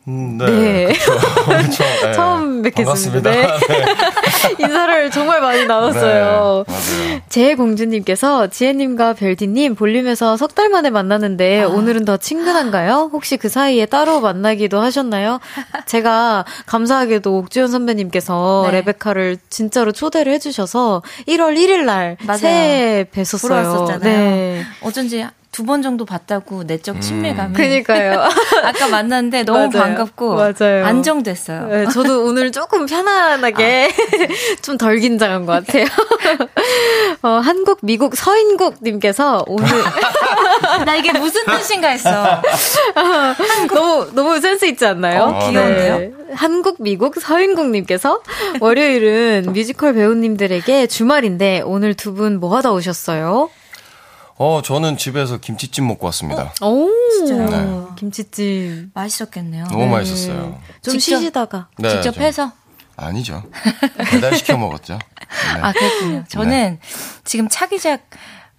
Speaker 5: 음,
Speaker 1: 네.
Speaker 5: 그쵸. 엄청, 네.
Speaker 1: 처음 뵙겠습니다.
Speaker 5: 반갑습니다.
Speaker 1: 네. 인사를 정말 많이 나눴어요.
Speaker 5: 네.
Speaker 1: 제공주님께서 지혜님과 별디님 볼륨에서 석 달 만에 만났는데
Speaker 4: 아.
Speaker 1: 오늘은 더 친근한가요? 혹시 그 사이에 따로 만나기도 하셨나요? 제가 감사하게도 옥주현 선배님께서
Speaker 4: 네.
Speaker 1: 레베카를 진짜로 초대를 해주셔서 1월 1일 날. 새해 뵀었어요. 네.
Speaker 4: 어쩐지 두 번 정도 봤다고 내적 친밀감이
Speaker 1: 그니까요.
Speaker 4: 아까 만났는데 너무
Speaker 1: 맞아요.
Speaker 4: 반갑고
Speaker 1: 맞아요.
Speaker 4: 안정됐어요.
Speaker 1: 네, 저도 오늘 조금 편안하게 좀덜 긴장한 것 같아요. 어, 한국, 미국, 서인국 님께서 오늘
Speaker 4: 나 이게 무슨 뜻인가 했어.
Speaker 1: 너무 너무 센스 있지 않나요?
Speaker 4: 어, 귀여운데요?
Speaker 1: 네. 한국, 미국, 서인국 님께서 월요일은 뮤지컬 배우님들에게 주말인데 오늘 두 분 뭐 하다 오셨어요?
Speaker 5: 어, 저는 집에서 김치찜 먹고 왔습니다.
Speaker 1: 오,
Speaker 4: 진짜요?
Speaker 5: 네.
Speaker 1: 김치찜.
Speaker 4: 맛있었겠네요.
Speaker 5: 너무 맛있었어요.
Speaker 1: 좀
Speaker 4: 직접-
Speaker 1: 쉬시다가.
Speaker 5: 네,
Speaker 4: 직접
Speaker 5: 좀-
Speaker 4: 해서.
Speaker 5: 아니죠. 배달시켜 먹었죠. 네.
Speaker 4: 아, 그랬군요. 저는 지금 차기작,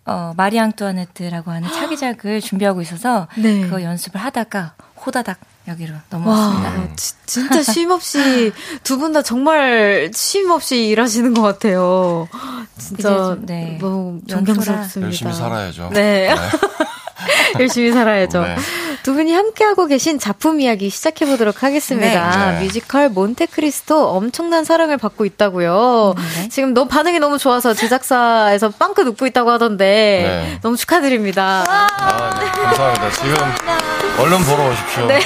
Speaker 4: 어, 마리 앙뚜아네트라고 하는 차기작을 준비하고 있어서
Speaker 1: 네.
Speaker 4: 그거 연습을 하다가 호다닥 여기로 넘어왔습니다.
Speaker 1: 와, 지- 진짜 쉼 없이 두 분 다 정말 쉼 없이 일하시는 것 같아요. 진짜
Speaker 4: 네.
Speaker 1: 너무 존경스럽습니다.
Speaker 5: 열심히 살아야죠.
Speaker 1: 네. 열심히 살아야죠.
Speaker 5: 네.
Speaker 1: 두 분이 함께하고 계신 작품 이야기 시작해보도록 하겠습니다.
Speaker 5: 네.
Speaker 1: 뮤지컬 몬테크리스토 엄청난 사랑을 받고 있다고요.
Speaker 4: 네.
Speaker 1: 지금 너무 반응이 너무 좋아서 제작사에서 빵긋 웃고 있다고 하던데
Speaker 5: 네.
Speaker 1: 너무 축하드립니다.
Speaker 5: 아, 네, 감사합니다. 지금 얼른 보러 오십시오.
Speaker 4: 네,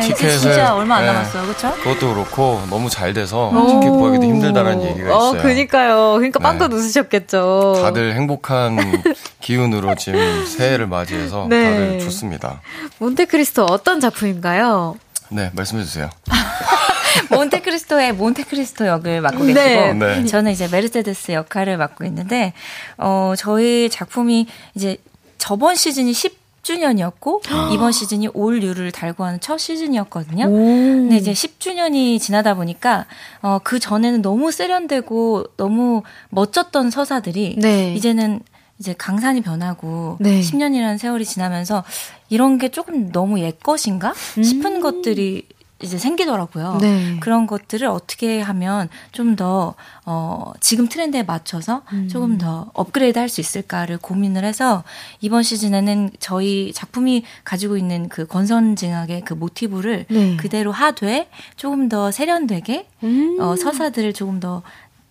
Speaker 5: 티켓을,
Speaker 4: 진짜 얼마 안
Speaker 5: 네.
Speaker 4: 남았어요. 그렇죠?
Speaker 5: 그것도 그렇고 너무 잘 돼서 티켓 구하기도 힘들다는 얘기가
Speaker 1: 어,
Speaker 5: 있어요.
Speaker 1: 그니까요. 그러니까
Speaker 5: 네.
Speaker 1: 빵긋 웃으셨겠죠.
Speaker 5: 다들 행복한 기운으로 지금 새해를 맞이해서
Speaker 1: 네.
Speaker 5: 다들 좋습니다.
Speaker 1: 몬테크리스토 어떤 작품인가요?
Speaker 5: 네, 말씀해 주세요.
Speaker 4: 몬테크리스토의 몬테크리스토 역을 맡고
Speaker 1: 네.
Speaker 4: 계시고
Speaker 5: 네.
Speaker 4: 저는 이제 메르세데스 역할을 맡고 있는데 어 저희 작품이 이제 저번 시즌이 10주년이었고 이번 시즌이 올 유를 달고 하는 첫 시즌이었거든요. 근데 이제 10주년이 지나다 보니까 어 그 전에는 너무 세련되고 너무 멋졌던 서사들이
Speaker 1: 네.
Speaker 4: 이제는 이제 강산이 변하고
Speaker 1: 네.
Speaker 4: 10년이라는 세월이 지나면서 이런 게 조금 너무 옛 것인가 싶은 것들이 이제 생기더라고요.
Speaker 1: 음. 네.
Speaker 4: 그런 것들을 어떻게 하면 좀 더, 어, 지금 트렌드에 맞춰서
Speaker 1: 음.
Speaker 4: 조금 더 업그레이드 할 수 있을까를 고민을 해서 이번 시즌에는 저희 작품이 가지고 있는 그 권선징악의 그 모티브를
Speaker 1: 네.
Speaker 4: 그대로 하되 조금 더 세련되게
Speaker 1: 음.
Speaker 4: 어, 서사들을 조금 더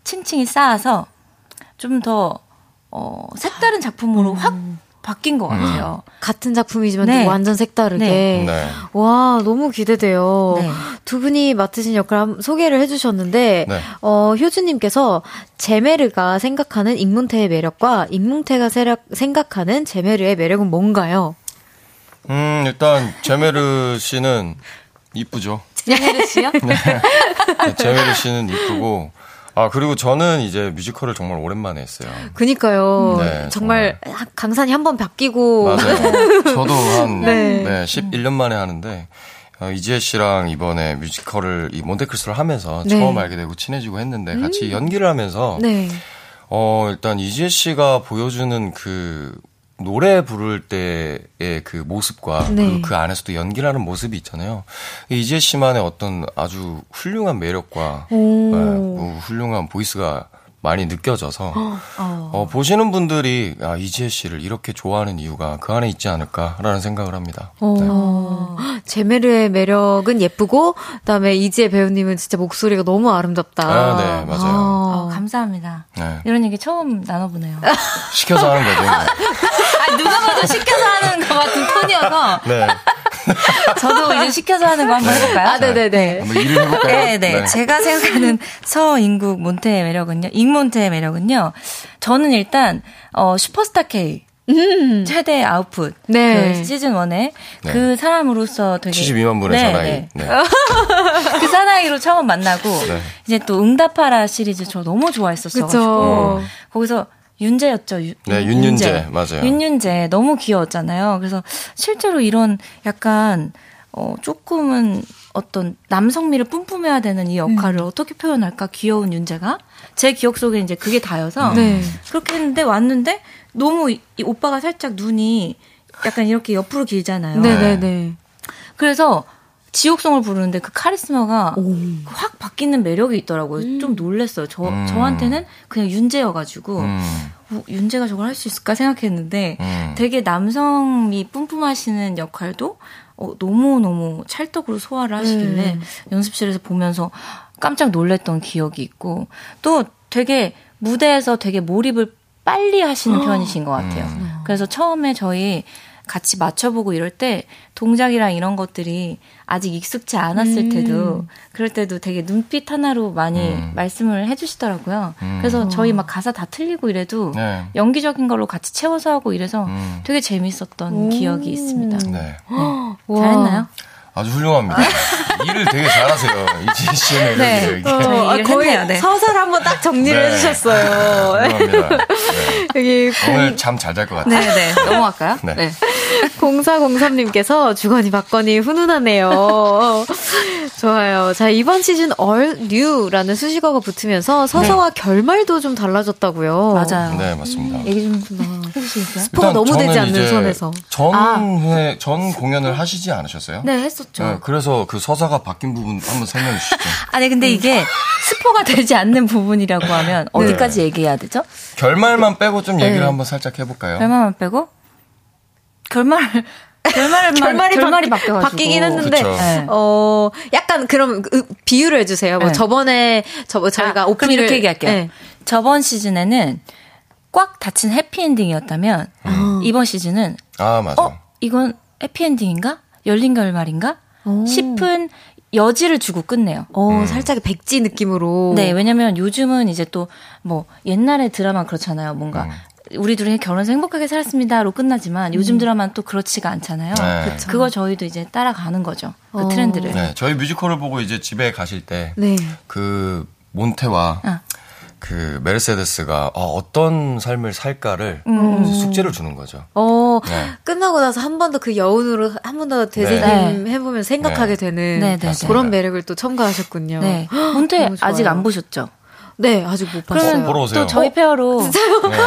Speaker 4: 층층이 쌓아서 좀 더, 어, 색다른 작품으로
Speaker 1: 음.
Speaker 4: 확 바뀐 것 같아요.
Speaker 1: 같은 작품이지만
Speaker 4: 네.
Speaker 1: 또 완전 색다르게.
Speaker 4: 네.
Speaker 5: 네.
Speaker 1: 와, 너무 기대돼요.
Speaker 4: 네.
Speaker 1: 두 분이 맡으신 역할 한- 소개를 해주셨는데,
Speaker 5: 네.
Speaker 1: 어, 효주님께서 제메르가 생각하는 익문태의 매력과 익문태가 세력- 생각하는 제메르의 매력은 뭔가요?
Speaker 5: 음, 일단 제메르 씨는 이쁘죠.
Speaker 4: 제메르 씨요?
Speaker 5: 네, 제메르 씨는 이쁘고 아, 그리고 저는 이제 뮤지컬을 정말 오랜만에 했어요.
Speaker 1: 그니까요.
Speaker 5: 네,
Speaker 1: 정말 강산이 한 번 바뀌고.
Speaker 5: 맞아요. 저도 한
Speaker 1: 네.
Speaker 5: 네. 11년 만에 하는데 어, 이지혜 씨랑 이번에 뮤지컬을 이 몬테크리스토를 하면서
Speaker 1: 네.
Speaker 5: 처음 알게 되고 친해지고 했는데 같이 연기를 하면서
Speaker 1: 네.
Speaker 5: 어, 일단 이지혜 씨가 보여주는 그 노래 부를 때의 그 모습과
Speaker 1: 네.
Speaker 5: 그, 그 안에서도 연기라는 모습이 있잖아요. 이지혜 씨만의 어떤 아주 훌륭한 매력과 네, 뭐 훌륭한 보이스가 많이 느껴져서 어, 보시는 분들이 아, 이지혜 씨를 이렇게 좋아하는 이유가 그 안에 있지 않을까라는 생각을 합니다. 네.
Speaker 1: 어, 제메르의 매력은 예쁘고, 그다음에 이지혜 배우님은 진짜 목소리가 너무 아름답다.
Speaker 5: 아, 네, 맞아요.
Speaker 4: 어,
Speaker 1: 아.
Speaker 4: 감사합니다.
Speaker 5: 네.
Speaker 4: 이런 얘기 처음 나눠보네요.
Speaker 5: 시켜서 하는 거죠.
Speaker 4: 아, 누가 봐도 시켜서 하는 것 같은 톤이어서
Speaker 5: 네.
Speaker 4: 저도 이제 시켜서 하는 거 한번 해볼까요?
Speaker 1: 아, 네네네.
Speaker 5: 한번 일을 해볼까요?
Speaker 4: 네, 네. 제가 생각하는 서인국 몬테의 매력은요, 잉 몬테의 매력은요, 저는 일단, 어, 슈퍼스타 K. 최대 아웃풋.
Speaker 1: 네.
Speaker 4: 그 시즌 1에
Speaker 5: 네.
Speaker 4: 그 사람으로서 되게.
Speaker 5: 72만 분의
Speaker 4: 네,
Speaker 5: 사나이.
Speaker 4: 네.
Speaker 5: 네.
Speaker 4: 그 사나이로 처음 만나고,
Speaker 5: 네.
Speaker 4: 이제 또 응답하라 시리즈 저 너무 좋아했었어가지고.
Speaker 1: 그쵸.
Speaker 4: 거기서 윤재였죠. 유-
Speaker 5: 네, 윤윤재. 맞아요.
Speaker 4: 윤윤재 너무 귀여웠잖아요. 그래서 실제로 이런 약간 어 조금은 어떤 남성미를 뿜뿜해야 되는 이 역할을
Speaker 1: 음.
Speaker 4: 어떻게 표현할까 귀여운 윤재가 제 기억 속에 이제 그게 다여서
Speaker 1: 네.
Speaker 4: 그렇게 했는데 왔는데 너무 이, 이 오빠가 살짝 눈이 약간 이렇게 옆으로 길잖아요.
Speaker 1: 네네네.
Speaker 4: 그래서 지옥성을 부르는데 그 카리스마가 확 바뀌는 매력이 있더라고요. 좀 놀랬어요. 저
Speaker 5: 음.
Speaker 4: 저한테는 그냥 윤재여가지고
Speaker 5: 음,
Speaker 4: 어, 윤재가 저걸 할 수 있을까 생각했는데
Speaker 5: 음.
Speaker 4: 되게 남성미 뿜뿜하시는 역할도 어, 너무 너무 찰떡으로 소화를 하시길래
Speaker 1: 음.
Speaker 4: 연습실에서 보면서 깜짝 놀랬던 기억이 있고 또 되게 무대에서 되게 몰입을 빨리 하시는 편이신 것 같아요.
Speaker 5: 음.
Speaker 4: 그래서 처음에 저희 같이 맞춰보고 이럴 때 동작이랑 이런 것들이 아직 익숙치 않았을
Speaker 1: 음.
Speaker 4: 때도 그럴 때도 되게 눈빛 하나로 많이
Speaker 5: 음.
Speaker 4: 말씀을 해주시더라고요.
Speaker 5: 음.
Speaker 4: 그래서 저희 막 가사 다 틀리고 이래도
Speaker 5: 네.
Speaker 4: 연기적인 걸로 같이 채워서 하고 이래서
Speaker 5: 음.
Speaker 4: 되게 재밌었던 기억이 있습니다.
Speaker 5: 네.
Speaker 1: 와.
Speaker 4: 잘했나요?
Speaker 5: 아주 훌륭합니다. 일을 되게 잘하세요. 이지혜 씨의
Speaker 4: 네.
Speaker 5: 매력이에요. 이게.
Speaker 1: 어, 아, 거의
Speaker 4: 네.
Speaker 1: 서사를 한번 딱 정리를
Speaker 5: 네.
Speaker 1: 해주셨어요.
Speaker 5: 훌륭합니다. 네.
Speaker 1: 여기
Speaker 5: 오늘 잠 잘 잘 것 같아요.
Speaker 4: 네, 네. 넘어갈까요?
Speaker 5: 네.
Speaker 4: 네.
Speaker 1: 0403님께서 주거니 받거니 훈훈하네요. 좋아요. 자, 이번 시즌 all new라는 수식어가 붙으면서 서사와 결말도 좀 달라졌다고요.
Speaker 4: 맞아요.
Speaker 5: 네, 맞습니다.
Speaker 4: 얘기 좀 해주시겠어요?
Speaker 1: 스포가
Speaker 5: 일단
Speaker 1: 너무 되지 않는 선에서.
Speaker 5: 전,
Speaker 1: 아.
Speaker 5: 회, 전 공연을 하시지 않으셨어요?
Speaker 4: 네, 했었죠.
Speaker 5: 네, 그래서 그 서사가 바뀐 부분 한번 설명해 주시죠.
Speaker 4: 아니, 근데 이게 스포가 되지 않는 부분이라고 하면 어디까지 얘기해야 되죠?
Speaker 5: 결말만 빼고 좀 얘기를
Speaker 4: 네.
Speaker 5: 한번 살짝 해볼까요?
Speaker 4: 결말만 빼고? 결말, 결말만,
Speaker 1: 결말이,
Speaker 4: 결말이
Speaker 1: 바,
Speaker 4: 바뀌어가지고.
Speaker 1: 바뀌긴 했는데,
Speaker 5: 그쵸.
Speaker 4: 네.
Speaker 1: 어, 약간 그럼 그 비유를 해주세요. 뭐
Speaker 4: 네.
Speaker 1: 저번에, 저, 저희가
Speaker 4: 아,
Speaker 1: 오프닝을.
Speaker 4: 그럼 이렇게 얘기할게요.
Speaker 1: 네.
Speaker 4: 저번 시즌에는 꽉 닫힌 해피엔딩이었다면, 이번 시즌은,
Speaker 5: 아, 맞아.
Speaker 4: 어? 이건 해피엔딩인가? 열린 결말인가?
Speaker 1: 오.
Speaker 4: 싶은 여지를 주고 끝내요.
Speaker 1: 어, 살짝 백지 느낌으로.
Speaker 4: 네, 왜냐면 요즘은 이제 또 뭐 옛날의 드라마 그렇잖아요. 뭔가
Speaker 5: 음.
Speaker 4: 우리 둘이 결혼해서 행복하게 살았습니다로 끝나지만 요즘 드라마는 또 그렇지가 않잖아요.
Speaker 5: 네.
Speaker 4: 그거 저희도 이제 따라가는 거죠. 그
Speaker 1: 어.
Speaker 4: 트렌드를.
Speaker 5: 네, 저희 뮤지컬을 보고 이제 집에 가실 때,
Speaker 1: 네.
Speaker 5: 그, 몬테와
Speaker 4: 아.
Speaker 5: 그 메르세데스가 어, 떤 삶을 살까를
Speaker 4: 음.
Speaker 5: 숙제를 주는 거죠.
Speaker 1: 어,
Speaker 5: 네.
Speaker 1: 끝나고 나서 한 번 더 그 여운으로 한 번 더 되새김해 보면 생각하게 되는
Speaker 4: 네, 네, 네.
Speaker 1: 그런 매력을 또 첨가하셨군요.
Speaker 4: 네.
Speaker 1: 좋아요.
Speaker 4: 아직 안 보셨죠?
Speaker 1: 네, 아직 못 봤어요.
Speaker 5: 그러면 보러 오세요.
Speaker 4: 또 저희 페어로
Speaker 5: 네.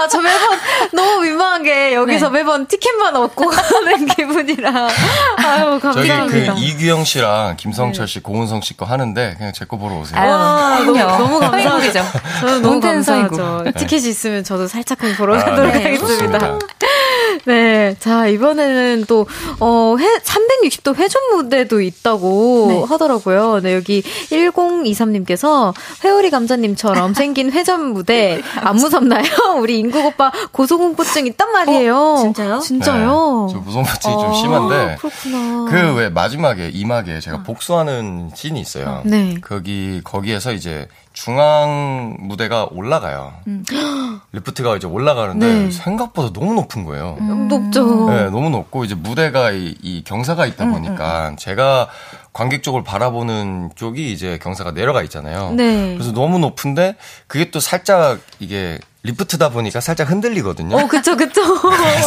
Speaker 1: 아, 저 매번 너무 민망한 게 여기서
Speaker 4: 네.
Speaker 1: 매번 티켓만 얻고 가는 기분이라. 아유,
Speaker 5: 저기
Speaker 1: 감사합니다.
Speaker 5: 그 이규영 씨랑 김성철 씨, 고은성 씨 거 하는데 그냥 제 거 보러 오세요.
Speaker 4: 아유,
Speaker 1: 와, 너무. 너무 감사하죠. 저는 너무 감사하죠. 티켓이 있으면 저도 살짝 보러
Speaker 5: 아,
Speaker 1: 가도록
Speaker 5: 네,
Speaker 1: 하겠습니다. 네. 자, 이번에는 또, 어, 회, 360도 회전 무대도 있다고
Speaker 4: 네.
Speaker 1: 하더라고요. 네, 여기 1023님께서 회오리 감자님처럼 생긴 회전 무대 안 무섭나요? 우리 인국 오빠 고소공포증 있단 말이에요.
Speaker 4: 어, 진짜요?
Speaker 1: 진짜요?
Speaker 5: 네, 저 무서움증이 좀
Speaker 1: 아,
Speaker 5: 심한데
Speaker 1: 그렇구나.
Speaker 5: 그 왜 마지막에 이막에 제가 복수하는 씬이 있어요.
Speaker 1: 네.
Speaker 5: 거기 거기에서 이제 중앙 무대가 올라가요. 리프트가 이제 올라가는데
Speaker 1: 네.
Speaker 5: 생각보다 너무 높은 거예요.
Speaker 1: 높죠.
Speaker 5: 네, 너무 높고 이제 무대가 이, 이 경사가 있다 보니까 제가 관객 쪽을 바라보는 쪽이 이제 경사가 내려가 있잖아요.
Speaker 1: 네.
Speaker 5: 그래서 너무 높은데 그게 또 살짝 이게 리프트다 보니까 살짝 흔들리거든요.
Speaker 1: 어, 그쵸, 그쵸.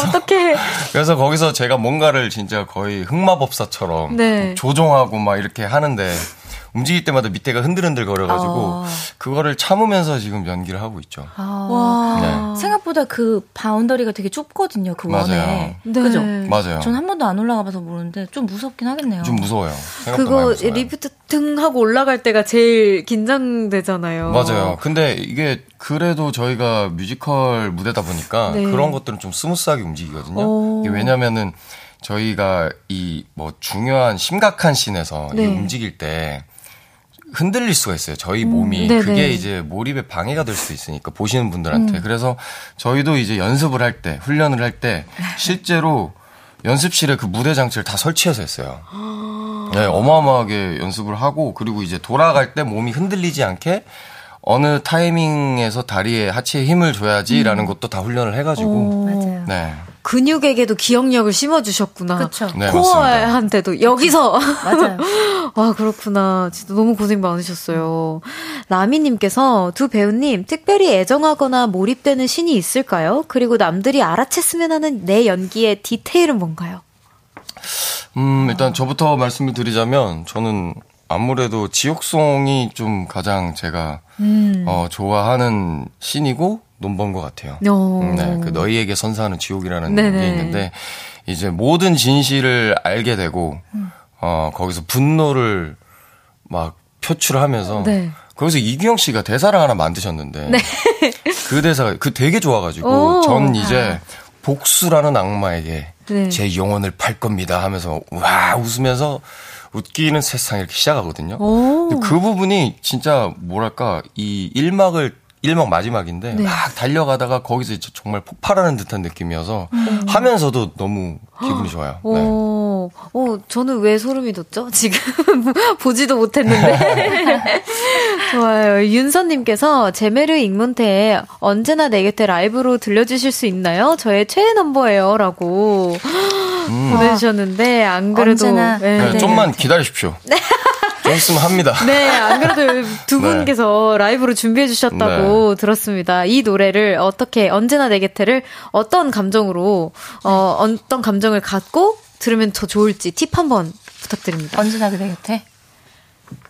Speaker 1: 어떡해.
Speaker 5: 그래서 거기서 제가 뭔가를 진짜 거의 흑마법사처럼
Speaker 1: 네.
Speaker 5: 조종하고 막 이렇게 하는데 움직일 때마다 밑에가 흔들흔들 거려가지고
Speaker 4: 아.
Speaker 5: 그거를 참으면서 지금 연기를 하고 있죠.
Speaker 4: 와
Speaker 5: 네.
Speaker 4: 생각보다 그 boundary가 되게 좁거든요 그
Speaker 5: 맞아요.
Speaker 4: 원에
Speaker 1: 네.
Speaker 4: 그죠?
Speaker 5: 맞아요.
Speaker 4: 전 한 번도 안 올라가봐서 모르는데 좀 무섭긴 하겠네요.
Speaker 5: 좀 무서워요. 생각보다
Speaker 1: 그거
Speaker 5: 많이 무서워요.
Speaker 1: 리프트 등 하고 올라갈 때가 제일 긴장되잖아요.
Speaker 5: 맞아요. 근데 이게 그래도 저희가 뮤지컬 무대다 보니까
Speaker 1: 네.
Speaker 5: 그런 것들은 좀 smooth하게 움직이거든요. 왜냐면은 저희가 이 뭐 중요한 심각한 씬에서
Speaker 1: 네.
Speaker 5: 이 움직일 때 흔들릴 수가 있어요. 저희 몸이.
Speaker 1: 네네.
Speaker 5: 그게 이제 몰입에 방해가 될 수 있으니까 보시는
Speaker 1: 음.
Speaker 5: 분들한테. 그래서 저희도 이제 연습을 할 때, 훈련을 할 때 실제로 연습실에 그 무대 장치를 다 설치해서 했어요. 네, 어마어마하게 연습을 하고 그리고 이제 돌아갈 때 몸이 흔들리지 않게 어느 타이밍에서 다리에 하체에 힘을 줘야지라는 것도 다 훈련을 해가지고
Speaker 4: 맞아요.
Speaker 5: 네.
Speaker 1: 근육에게도 기억력을 심어주셨구나.
Speaker 4: 그쵸.
Speaker 5: 네,
Speaker 1: 코어한테도 여기서
Speaker 4: 맞아요.
Speaker 1: 와 그렇구나. 진짜 너무 고생 많으셨어요. 라미님께서 두 배우님 특별히 애정하거나 몰입되는 신이 있을까요? 그리고 남들이 알아챘으면 하는 내 연기의 디테일은 뭔가요?
Speaker 5: 음, 일단 저부터 말씀을 드리자면 저는 아무래도 지옥송이 좀 가장 제가
Speaker 1: 음.
Speaker 5: 어, 좋아하는 신이고 논본 것 같아요.
Speaker 1: 어.
Speaker 5: 음, 네, 그 너희에게 선사하는 지옥이라는
Speaker 1: 네네.
Speaker 5: 게 있는데 이제 모든 진실을 알게 되고 어 거기서 분노를 막 표출하면서
Speaker 1: 네.
Speaker 5: 거기서 이규영 씨가 대사를 하나 만드셨는데 그 대사가 그 되게 좋아가지고
Speaker 1: 오.
Speaker 5: 전 이제 복수라는 악마에게
Speaker 1: 네.
Speaker 5: 제 영혼을 팔 겁니다 하면서 와 웃으면서 웃기는 세상 이렇게 시작하거든요.
Speaker 1: 오.
Speaker 5: 그 부분이 진짜 뭐랄까 이 1막을 1막 마지막인데
Speaker 1: 네.
Speaker 5: 막 달려가다가 거기서 이제 정말 폭발하는 듯한 느낌이어서 하면서도 너무 기분이 좋아요. 네.
Speaker 1: 오, 오, 저는 왜 소름이 돋죠? 지금 보지도 못했는데. 좋아요. 윤서님께서 제메르 잉문태에 언제나 내 곁에 라이브로 들려주실 수 있나요? 저의 최애 넘버예요. 라고 보내주셨는데, 안 그래도.
Speaker 4: 언제나.
Speaker 5: 네,
Speaker 1: 네.
Speaker 5: 좀만 기다리십시오. 좀 있으면 합니다.
Speaker 1: 네, 안 그래도 두
Speaker 5: 네.
Speaker 1: 분께서 라이브로 준비해 주셨다고 들었습니다. 이 노래를 어떻게 언제나 내 곁에를 어떤 감정으로 어 어떤 감정을 갖고 들으면 더 좋을지 팁 한번 부탁드립니다.
Speaker 4: 언제나 그대 곁에.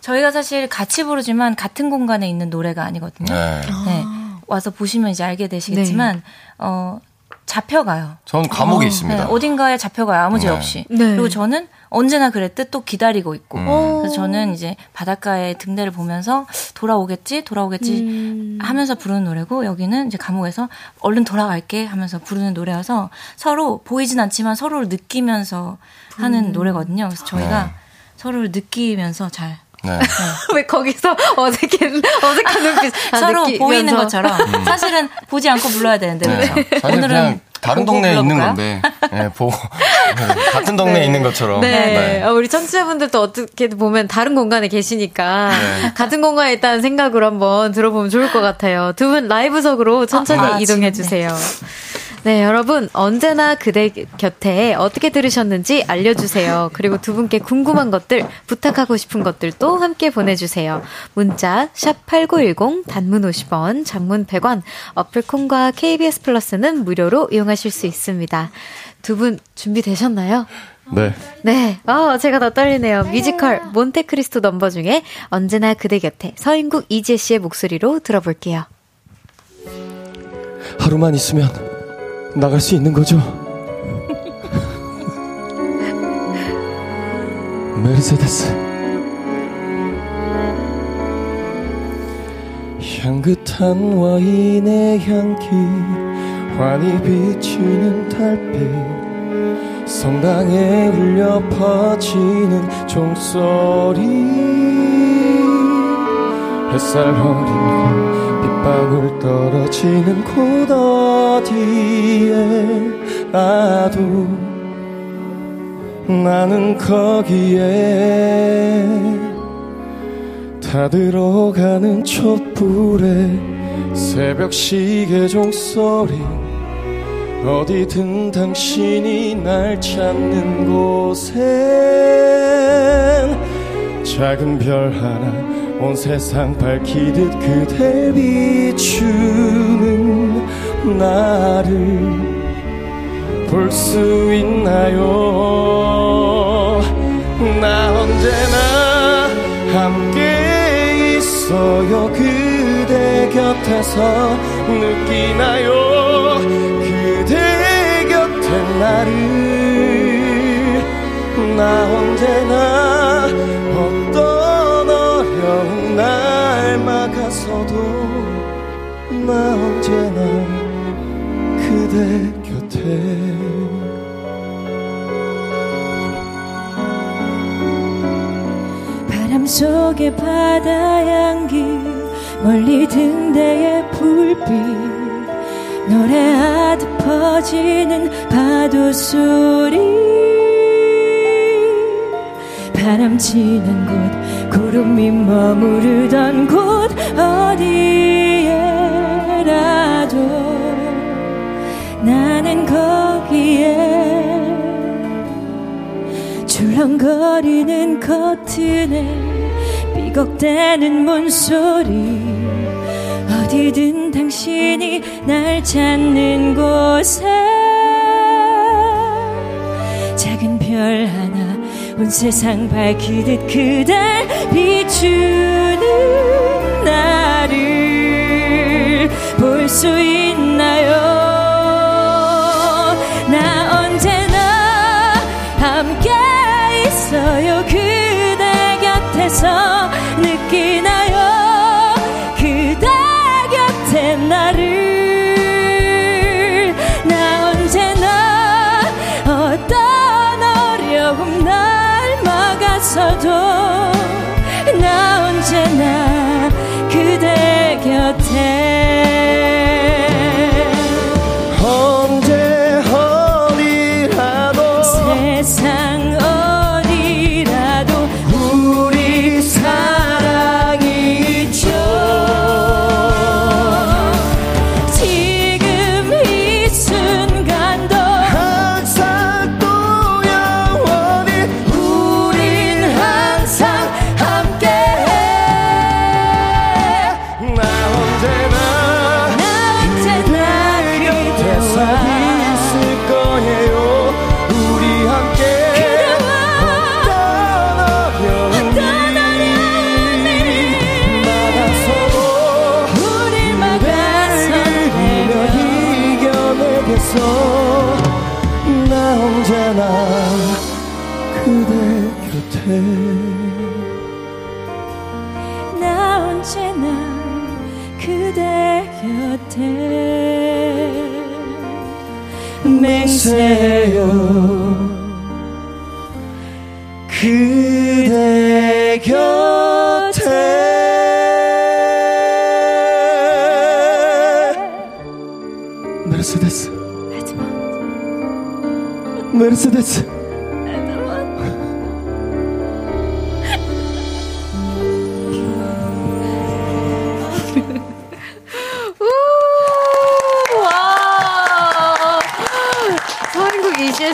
Speaker 4: 저희가 사실 같이 부르지만 같은 공간에 있는 노래가 아니거든요.
Speaker 5: 네.
Speaker 4: 네. 와서 보시면 이제 알게 되시겠지만 어 잡혀가요.
Speaker 5: 전 감옥에 있습니다.
Speaker 4: 네, 어딘가에 잡혀가요. 아무 죄
Speaker 5: 네.
Speaker 4: 없이.
Speaker 1: 네.
Speaker 4: 그리고 저는 언제나 그랬듯 또 기다리고 있고.
Speaker 5: 음.
Speaker 4: 그래서 저는 이제 바닷가의 등대를 보면서 돌아오겠지, 돌아오겠지
Speaker 1: 음.
Speaker 4: 하면서 부르는 노래고 여기는 이제 감옥에서 얼른 돌아갈게 하면서 부르는 노래여서 서로 보이진 않지만 서로를 느끼면서 하는 노래거든요. 그래서 저희가
Speaker 5: 네.
Speaker 4: 서로를 느끼면서 잘
Speaker 5: 네.
Speaker 1: 왜 거기서 어색한 어색한 눈빛 아,
Speaker 4: 서로
Speaker 1: 느끼면서.
Speaker 4: 보이는 것처럼 사실은 보지 않고 불러야 되는데
Speaker 5: 네.
Speaker 4: 그렇죠?
Speaker 5: 사실
Speaker 4: 오늘은
Speaker 5: 그냥 다른 동네에 있는
Speaker 4: 불러볼까요?
Speaker 5: 건데, 네, 보, 네, 같은 동네에
Speaker 1: 네.
Speaker 5: 있는 것처럼.
Speaker 1: 네. 아, 우리 청취자분들도 어떻게 보면 다른 공간에 계시니까
Speaker 5: 네.
Speaker 1: 같은 공간에 있다는 생각으로 한번 들어보면 좋을 것 같아요. 두 분 라이브석으로 천천히
Speaker 4: 아,
Speaker 1: 이동해
Speaker 4: 지금,
Speaker 1: 주세요. 네, 여러분 언제나 그대 곁에 어떻게 들으셨는지 알려주세요. 그리고 두 분께 궁금한 것들, 부탁하고 싶은 것들도 함께 보내주세요. 문자 샵 #8910 단문 50원, 장문 100원, 어플 콩과 KBS 플러스는 무료로 이용하실 수 있습니다. 두 분 준비되셨나요?
Speaker 5: 네.
Speaker 1: 네, 어, 제가 더 떨리네요. 뮤지컬 몬테크리스토 넘버 중에 언제나 그대 곁에 서인국 이지혜 씨의 목소리로 들어볼게요.
Speaker 5: 하루만 있으면 나갈 수 있는 거죠? 메르세데스 향긋한 와인의 향기 환히 비치는 달빛 성당에 울려 퍼지는 종소리 햇살 어린 빗 방울 떨어지는 곳 어디에 나도 나는 거기에 다 들어가는 촛불에 새벽 시계 종소리 어디든 당신이 날 찾는 곳엔 작은 별 하나 온 세상 밝히듯 그댈 비추는 나를 볼 수 있나요? 나 언제나 함께 있어요. 그대 곁에서 느끼나요? 그대 곁에 나를 나 언제나 날 막아서도 나 언제나 그대 곁에.
Speaker 4: 바람 속의 바다 향기 멀리 등대의 불빛 노래하듯 퍼지는 파도 소리 바람 치는 곳 구름이 머무르던 곳 어디에라도 나는 거기에 출렁거리는 커튼에 삐걱대는 문소리. 어디든 당신이 날 찾는 곳에 온 세상 밝히듯 그댈 비추는 나를 볼 수 있나요 언제나 그대 곁에. 나 언제나 그대 곁에.
Speaker 5: 맹세요 그 메르세데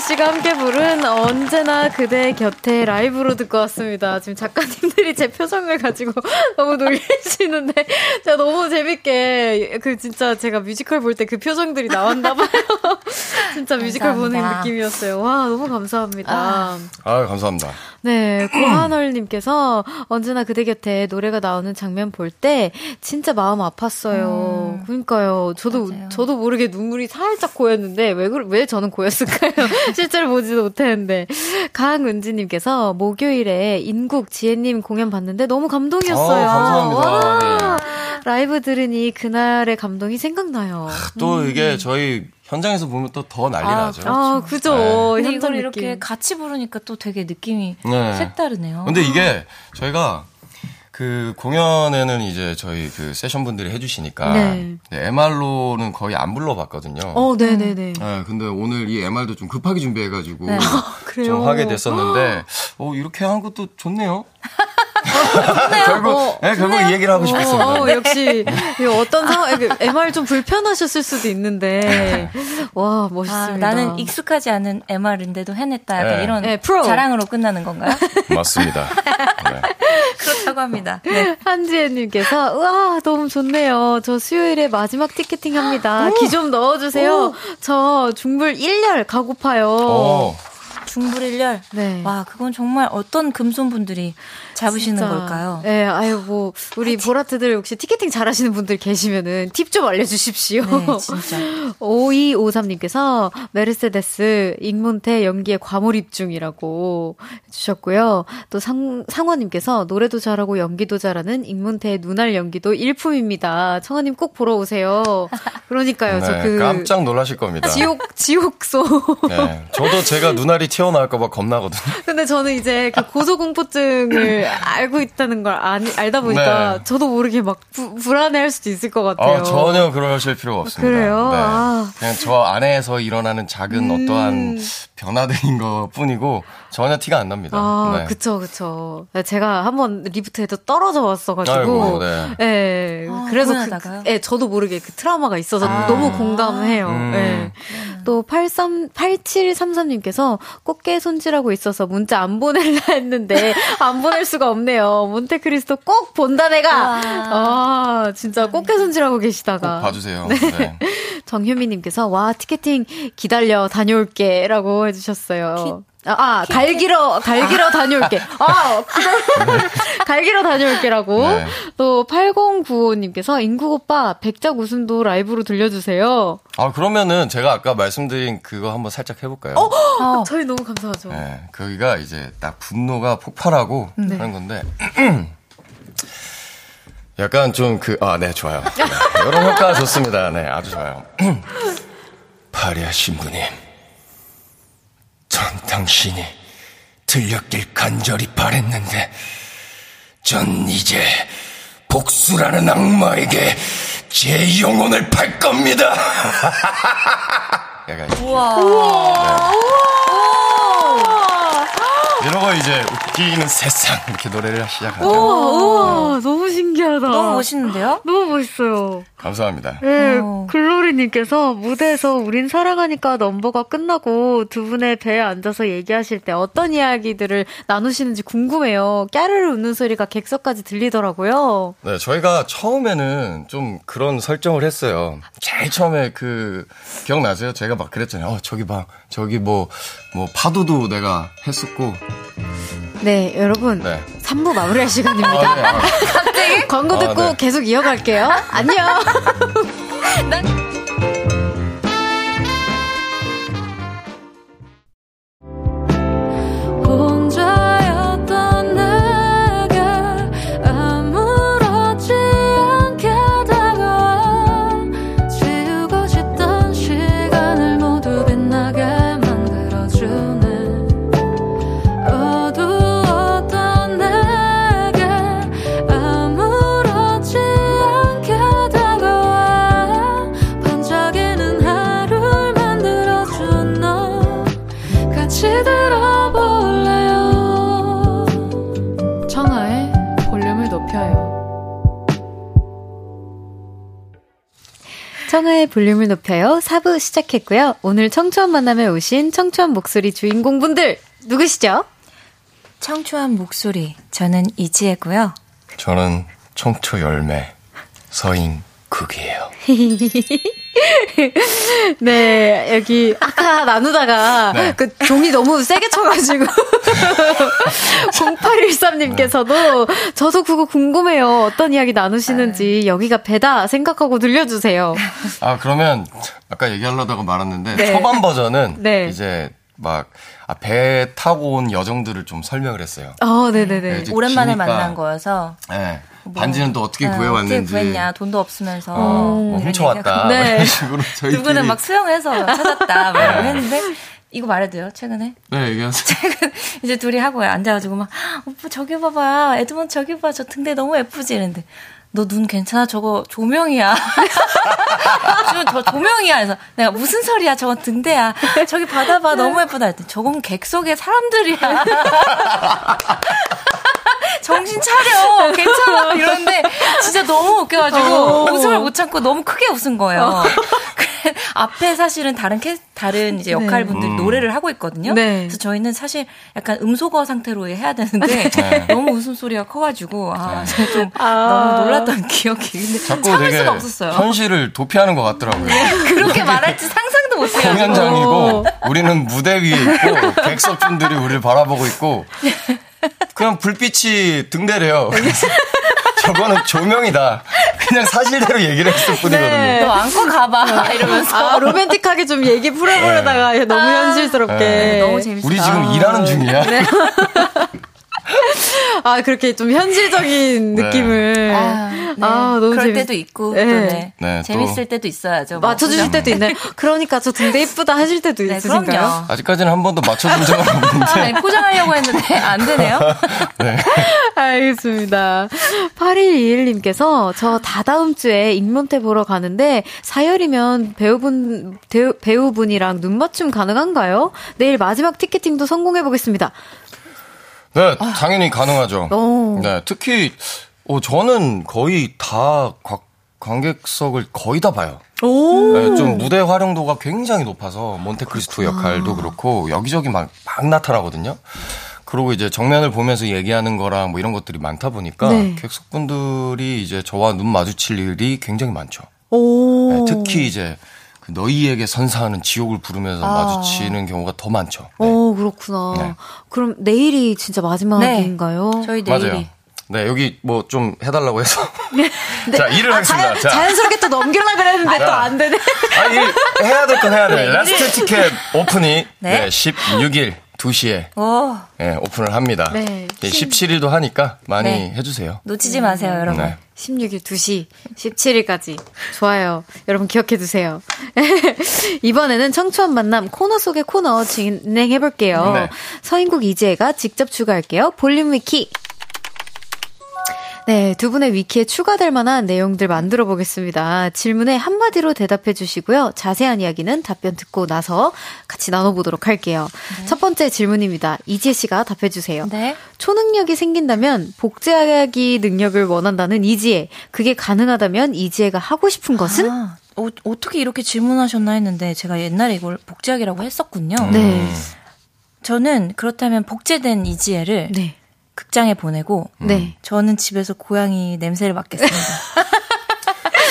Speaker 1: 이지혜 씨가 함께 부른 언제나 그대 곁에 라이브로 듣고 왔습니다. 지금 작가님들이 제 표정을 가지고 너무 놀리시는데, 제가 너무 재밌게, 그 진짜 제가 뮤지컬 볼 때 그 표정들이 나왔나 봐요. 진짜 뮤지컬 보는
Speaker 6: 감사합니다.
Speaker 1: 느낌이었어요. 와, 너무 감사합니다.
Speaker 7: 아 감사합니다.
Speaker 1: 네, 고한월님께서 언제나 그대 곁에 노래가 나오는 장면 볼 때 진짜 마음 아팠어요. 그러니까요. 저도
Speaker 6: 맞아요.
Speaker 1: 저도 모르게 눈물이 살짝 고였는데 왜 그- 왜 저는 고였을까요? 실제로 보지도 못했는데 강은지님께서 목요일에 인국 지혜님 공연 봤는데 너무 감동이었어요.
Speaker 7: 어, 감사합니다.
Speaker 1: 와, 라이브 들으니 그날의 감동이 생각나요.
Speaker 7: 또 이게 저희 현장에서 보면 또 더 난리
Speaker 6: 아,
Speaker 7: 나죠.
Speaker 1: 아, 그죠.
Speaker 7: 네.
Speaker 6: 근데 이걸 이렇게
Speaker 1: 느낌.
Speaker 6: 같이 부르니까 또 되게 느낌이
Speaker 7: 네.
Speaker 6: 색다르네요.
Speaker 7: 근데 이게 저희가 그 공연에는 이제 저희 그 세션 분들이 해주시니까
Speaker 1: 네.
Speaker 7: MR로는 거의 안 불러봤거든요.
Speaker 1: 어, 네, 네, 네.
Speaker 7: 네, 근데 오늘 이 MR도 좀 급하게 준비해가지고
Speaker 6: 네.
Speaker 1: 그래요?
Speaker 7: 좀 하게 됐었는데, 어 이렇게 한 것도 좋네요. 결국,
Speaker 1: 어,
Speaker 7: 네, 결국 이 얘기를 하고 싶었습니다.
Speaker 1: 어, 어, 역시 이 어떤 상황, MR 좀 불편하셨을 수도 있는데 와
Speaker 6: 아,
Speaker 1: 멋있습니다.
Speaker 6: 나는 익숙하지 않은 MR인데도 해냈다.
Speaker 7: 네.
Speaker 6: 이런
Speaker 1: 네, 프로.
Speaker 6: 자랑으로 끝나는 건가요?
Speaker 7: 맞습니다. 네.
Speaker 6: 그렇다고 합니다. 네.
Speaker 1: 한지혜님께서 우와 너무 좋네요. 저 수요일에 마지막 티켓팅 합니다. 기 좀 넣어주세요. 저 중불 1열 가고파요.
Speaker 7: 어,
Speaker 4: 중불일열.
Speaker 1: 네.
Speaker 4: 와, 그건 정말 어떤 금손분들이 잡으시는
Speaker 1: 진짜.
Speaker 4: 걸까요?
Speaker 1: 네, 아유, 뭐, 우리 보라트들 혹시 티켓팅 잘 하시는 분들 계시면은 팁 좀 알려주십시오.
Speaker 4: 네, 진짜.
Speaker 1: 5253님께서 메르세데스 익문태 연기에 과몰입 중이라고 해주셨고요. 또 상, 상원님께서 노래도 잘하고 연기도 잘하는 익문태의 눈알 연기도 일품입니다. 청아님 꼭 보러 오세요. 그러니까요. 저
Speaker 5: 네,
Speaker 1: 그.
Speaker 5: 깜짝 놀라실 겁니다.
Speaker 1: 지옥, 지옥소.
Speaker 5: 네, 저도 제가 눈알이 튀어 나올까봐 겁나거든요.
Speaker 1: 근데 저는 이제 그 고소공포증을 알고 있다는 걸 아니, 알다 보니까
Speaker 5: 네.
Speaker 1: 저도 모르게 막 부, 불안해할 수도 있을 것 같아요.
Speaker 5: 아, 전혀 그러실 필요가 없습니다.
Speaker 1: 그래요?
Speaker 5: 네.
Speaker 1: 아.
Speaker 5: 그냥 저 안에서 일어나는 작은
Speaker 1: 음.
Speaker 5: 어떠한 변화들인 것 뿐이고 전혀 티가 안 납니다.
Speaker 1: 아,
Speaker 5: 네.
Speaker 1: 그쵸, 그쵸. 제가 한번 리프트에도 떨어져 왔어가지고.
Speaker 5: 아이고, 네.
Speaker 1: 예,
Speaker 4: 아,
Speaker 1: 그래서 그? 예, 저도 모르게 그 트라우마가 있어서
Speaker 4: 아.
Speaker 1: 너무 공감해요.
Speaker 5: 음.
Speaker 1: 예. 또 83, 8733님께서 꽃게 손질하고 있어서 문자 안 보낼라 했는데 안 보낼 수가 없네요. 몬테크리스토 꼭 본다 내가. 아, 진짜 꽃게 손질하고
Speaker 5: 꼭
Speaker 1: 계시다가.
Speaker 5: 봐주세요. 네.
Speaker 1: 정효미님께서 와 티켓팅 기다려 다녀올게라고 해주셨어요. 아, 아 갈기러 갈기러 다녀올게. 아 갈기러 다녀올게라고.
Speaker 5: 네.
Speaker 1: 또 8095님께서 인국 오빠 백작 웃음도 라이브로 들려주세요.
Speaker 5: 아, 그러면은 제가 아까 말씀드린 그거 한번 살짝 해볼까요?
Speaker 4: 어.
Speaker 1: 저희 너무 감사하죠.
Speaker 5: 네, 거기가 이제 딱 분노가 폭발하고
Speaker 1: 네.
Speaker 5: 하는 건데. 약간 좀 그, 아, 네, 좋아요. 네, 이런 효과 좋습니다. 네, 아주 좋아요. 파리아 신부님. 전 당신이 들렸길 간절히 바랬는데, 전 이제 복수라는 악마에게 제 영혼을 팔 겁니다. 약간 이렇게. 이러고 이제 웃기는 세상 이렇게 노래를 시작하죠.
Speaker 1: 우와, 우와 너무 신기하다.
Speaker 4: 너무 멋있는데요?
Speaker 1: 너무 멋있어요.
Speaker 5: 감사합니다.
Speaker 1: 네,
Speaker 4: 어.
Speaker 1: 글로리님께서 무대에서 우린 사랑하니까 넘버가 끝나고 두 분의 배에 앉아서 얘기하실 때 어떤 이야기들을 나누시는지 궁금해요. 까르르 웃는 소리가 객석까지 들리더라고요.
Speaker 5: 네, 저희가 처음에는 좀 그런 설정을 했어요. 제일 처음에 그 기억나세요? 제가 막 그랬잖아요. 어, 저기 봐, 저기 뭐 뭐 파도도 내가 했었고.
Speaker 1: 네, 여러분.
Speaker 5: 네.
Speaker 1: 3부 마무리할 시간입니다.
Speaker 5: 아, 네, 아.
Speaker 1: 갑자기 광고
Speaker 5: 아,
Speaker 1: 듣고
Speaker 5: 네.
Speaker 1: 계속 이어갈게요. 안녕.
Speaker 8: 혼
Speaker 1: 청하의 볼륨을 높여요. 4부 시작했고요. 오늘 청초한 만남에 오신 청초한 목소리 주인공분들 누구시죠?
Speaker 4: 청초한 목소리. 저는 이지혜고요.
Speaker 5: 저는 청초 열매 서인국이에요.
Speaker 1: 네, 여기 아까 나누다가
Speaker 5: 네.
Speaker 1: 그 종이 너무 세게 쳐가지고 0813님께서도 저도 그거 궁금해요. 어떤 이야기 나누시는지 여기가 배다 생각하고 들려주세요.
Speaker 5: 아 그러면 아까 얘기하려다가 말았는데
Speaker 1: 네.
Speaker 5: 초반 버전은
Speaker 1: 네.
Speaker 5: 이제 막 아, 배 타고 온 여정들을 좀 설명을 했어요.
Speaker 1: 어, 네네네.
Speaker 5: 네,
Speaker 4: 오랜만에
Speaker 5: 기니까,
Speaker 4: 만난 거여서.
Speaker 5: 네. 반지는 또 어떻게
Speaker 4: 어,
Speaker 5: 구해왔는지.
Speaker 4: 어떻게 구했냐. 돈도 없으면서.
Speaker 5: 어, 뭐
Speaker 4: 이런
Speaker 5: 훔쳐왔다.
Speaker 1: 네.
Speaker 5: 이런 식으로 저희끼리.
Speaker 4: 누구는 막 수영해서 찾았다. 막 이러고 했는데. 이거 말해도 돼요, 최근에?
Speaker 5: 네, 얘기하세요.
Speaker 4: 이제 둘이 하고 앉아가지고 막, 오빠 저기 봐봐. 에드먼 저기 봐. 저 등대 너무 예쁘지? 이랬는데. 너눈 괜찮아? 저거 조명이야. 저 조명이야. 그래서 내가 무슨 소리야? 저건 등대야. 저기 받아봐. 너무 예쁘다. 했더니 저건 객석의 사람들이야. 정신 차려. 괜찮아. 이러는데 진짜 너무 웃겨가지고
Speaker 1: 어.
Speaker 4: 웃음을 못 참고 너무 크게 웃은 거예요. 그래, 앞에 사실은 다른 캐, 다른 이제 역할 분들이
Speaker 5: 음.
Speaker 4: 노래를 하고 있거든요.
Speaker 1: 네.
Speaker 4: 그래서 저희는 사실 약간 음소거 상태로 해야 되는데
Speaker 5: 네.
Speaker 4: 너무 웃음소리가 커가지고 아, 제가 좀 너무 놀랐던 기억이 근데
Speaker 5: 자꾸
Speaker 4: 참을
Speaker 5: 되게
Speaker 4: 수가 없었어요.
Speaker 5: 현실을 도피하는 것 같더라고요.
Speaker 4: 그렇게 말할지 상상도 못해요.
Speaker 5: 공연장이고 우리는 무대 위에 있고 객석분들이 우리를 바라보고 있고 그냥 불빛이 등대래요. 저거는 조명이다. 그냥 사실대로 얘기를 했을 뿐이거든요.
Speaker 1: 네.
Speaker 4: 너 안고 가봐 이러면서
Speaker 1: 아, 로맨틱하게 좀 얘기 풀어보려다가 너무 현실스럽게.
Speaker 5: 네.
Speaker 4: 너무 재밌어.
Speaker 5: 우리 지금 일하는 중이야.
Speaker 1: 아, 그렇게 좀 현실적인
Speaker 5: 네.
Speaker 1: 느낌을.
Speaker 4: 아, 네.
Speaker 1: 아, 너무
Speaker 4: 그럴
Speaker 1: 재밌-
Speaker 4: 때도 있고
Speaker 1: 네.
Speaker 4: 또 네.
Speaker 5: 네, 또-
Speaker 4: 재밌을 때도 있어야죠. 뭐.
Speaker 1: 맞춰주실
Speaker 4: 그죠?
Speaker 1: 때도 있나요? 그러니까 저 등대 이쁘다 하실 때도
Speaker 4: 네,
Speaker 1: 있으신가요?
Speaker 4: 그럼요.
Speaker 5: 아직까지는 한 번도 맞춰준 적은 없는데.
Speaker 4: 아니, 포장하려고 했는데 안 되네요.
Speaker 5: 네.
Speaker 1: 알겠습니다. 8121님께서 저 다다음 주에 인문태 보러 가는데 사열이면 배우분, 배우, 배우분이랑 눈 맞춤 가능한가요? 내일 마지막 티켓팅도 성공해보겠습니다.
Speaker 5: 네, 당연히 가능하죠.
Speaker 1: 오.
Speaker 5: 네, 특히 어, 저는 거의 다 관- 관객석을 거의 다 봐요.
Speaker 1: 오!
Speaker 5: 네, 좀 무대 활용도가 굉장히 높아서 몬테크리스토 역할도 그렇고 여기저기 막, 막 나타나거든요. 그리고 이제 정면을 보면서 얘기하는 거랑 뭐 이런 것들이 많다 보니까
Speaker 1: 네.
Speaker 5: 객석분들이 이제 저와 눈 마주칠 일이 굉장히 많죠.
Speaker 1: 오.
Speaker 5: 네, 특히 이제 그 너희에게 선사하는 지옥을 부르면서
Speaker 1: 아.
Speaker 5: 마주치는 경우가 더 많죠. 네.
Speaker 1: 오, 그렇구나.
Speaker 5: 네.
Speaker 1: 그럼 내일이 진짜 마지막인가요?
Speaker 4: 저희 내일이.
Speaker 5: 맞아요. 네, 여기 뭐 좀 해달라고 해서. 자, 일을
Speaker 1: 아,
Speaker 5: 하겠습니다.
Speaker 1: 자연,
Speaker 5: 자,
Speaker 1: 자연스럽게 또 넘기려고 그랬는데 또 안 되네.
Speaker 5: 아, 일 해야 될 건 해야 돼. 라스트 티켓 오픈이
Speaker 4: 네.
Speaker 5: 네, 16일 2시에
Speaker 4: 오,
Speaker 5: 예, 오픈을 합니다.
Speaker 1: 네.
Speaker 5: 17일도 하니까 많이
Speaker 4: 네.
Speaker 5: 해주세요.
Speaker 4: 놓치지 마세요, 여러분.
Speaker 5: 네.
Speaker 1: 16일 2시, 17일까지. 좋아요. 여러분 기억해 두세요. 이번에는 청초한 만남 코너 속의 코너 진행해 볼게요.
Speaker 5: 네.
Speaker 1: 서인국 이재가 직접 추가할게요. 볼륨 위키. 네, 두 분의 위키에 추가될 만한 내용들 만들어 보겠습니다. 질문에 한마디로 대답해 주시고요. 자세한 이야기는 답변 듣고 나서 같이 나눠보도록 할게요. 첫 번째 질문입니다. 이지혜 씨가 답해 주세요.
Speaker 4: 네.
Speaker 1: 초능력이 생긴다면 복제하기 능력을 원한다는 이지혜. 그게 가능하다면 이지혜가 하고 싶은 것은?
Speaker 4: 아, 어, 어떻게 이렇게 질문하셨나 했는데 제가 옛날에 이걸 복제하기라고 했었군요.
Speaker 1: 네.
Speaker 4: 저는 그렇다면 복제된 이지혜를
Speaker 1: 네.
Speaker 4: 극장에 보내고
Speaker 1: 네.
Speaker 4: 저는 집에서 고양이 냄새를 맡겠습니다.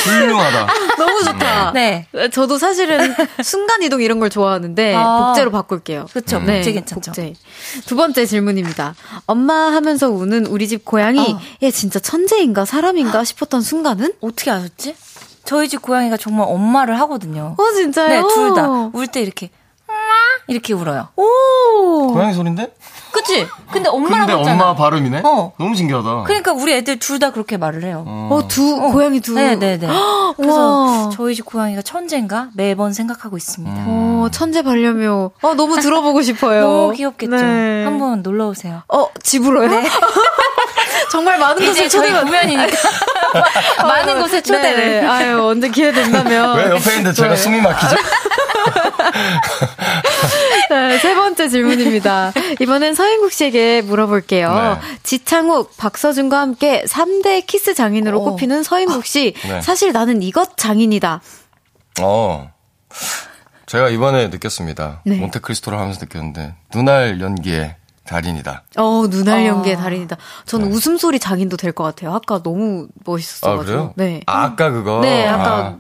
Speaker 5: 훌륭하다.
Speaker 1: 너무 좋다.
Speaker 4: 네.
Speaker 1: 저도 사실은 순간 이동 이런 걸 좋아하는데
Speaker 4: 아.
Speaker 1: 복제로 바꿀게요.
Speaker 4: 그쵸, 복제 괜찮죠.
Speaker 1: 복제. 두 번째 질문입니다. 엄마 하면서 우는 우리 집 고양이
Speaker 4: 어.
Speaker 1: 얘 진짜 천재인가 사람인가 싶었던 순간은?
Speaker 4: 어떻게 아셨지? 저희 집 고양이가 정말 엄마를 하거든요.
Speaker 1: 어 진짜요?
Speaker 4: 네, 둘 다. 울 때 이렇게 엄마 이렇게 울어요.
Speaker 1: 오.
Speaker 5: 고양이 소린데?
Speaker 4: 그치? 근데 엄마라고
Speaker 5: 근데
Speaker 4: 했잖아.
Speaker 5: 엄마 발음이네?
Speaker 4: 어.
Speaker 5: 너무 신기하다.
Speaker 4: 그러니까 우리 애들 둘 다 그렇게 말을 해요.
Speaker 1: 어, 두 고양이 두.
Speaker 4: 네, 네, 네. 그래서
Speaker 1: 와.
Speaker 4: 저희 집 고양이가 천재인가 매번 생각하고 있습니다.
Speaker 1: 어, 천재 반려묘. 어, 너무 들어보고 싶어요.
Speaker 4: 너무 귀엽겠죠?
Speaker 1: 네.
Speaker 4: 한번 놀러 오세요.
Speaker 1: 어, 집으로요? 정말 많은 곳에 초대가
Speaker 4: 공연이니까 많은 곳에 초대를.
Speaker 1: 네. 아유, 언제 기회 된다면.
Speaker 5: 왜 옆에 있는데 제가 숨이 막히죠?
Speaker 1: 네, 세 번째 질문입니다. 이번엔 서인국 씨에게 물어볼게요.
Speaker 5: 네.
Speaker 1: 지창욱, 박서준과 함께 3대 키스 장인으로
Speaker 4: 어.
Speaker 1: 꼽히는 서인국 씨.
Speaker 5: 네.
Speaker 1: 사실 나는 이것 장인이다.
Speaker 5: 어. 제가 이번에 느꼈습니다.
Speaker 1: 네.
Speaker 5: 몬테크리스토를 하면서 느꼈는데, 눈알 연기의 달인이다.
Speaker 1: 어, 눈알
Speaker 4: 아.
Speaker 1: 연기의 달인이다. 저는 웃음소리 장인도 될 것 같아요. 아까 너무 멋있었어가지고.
Speaker 5: 아, 그래요?
Speaker 1: 네.
Speaker 5: 아, 아까 그거?
Speaker 1: 네,
Speaker 5: 아.
Speaker 1: 아까
Speaker 5: 아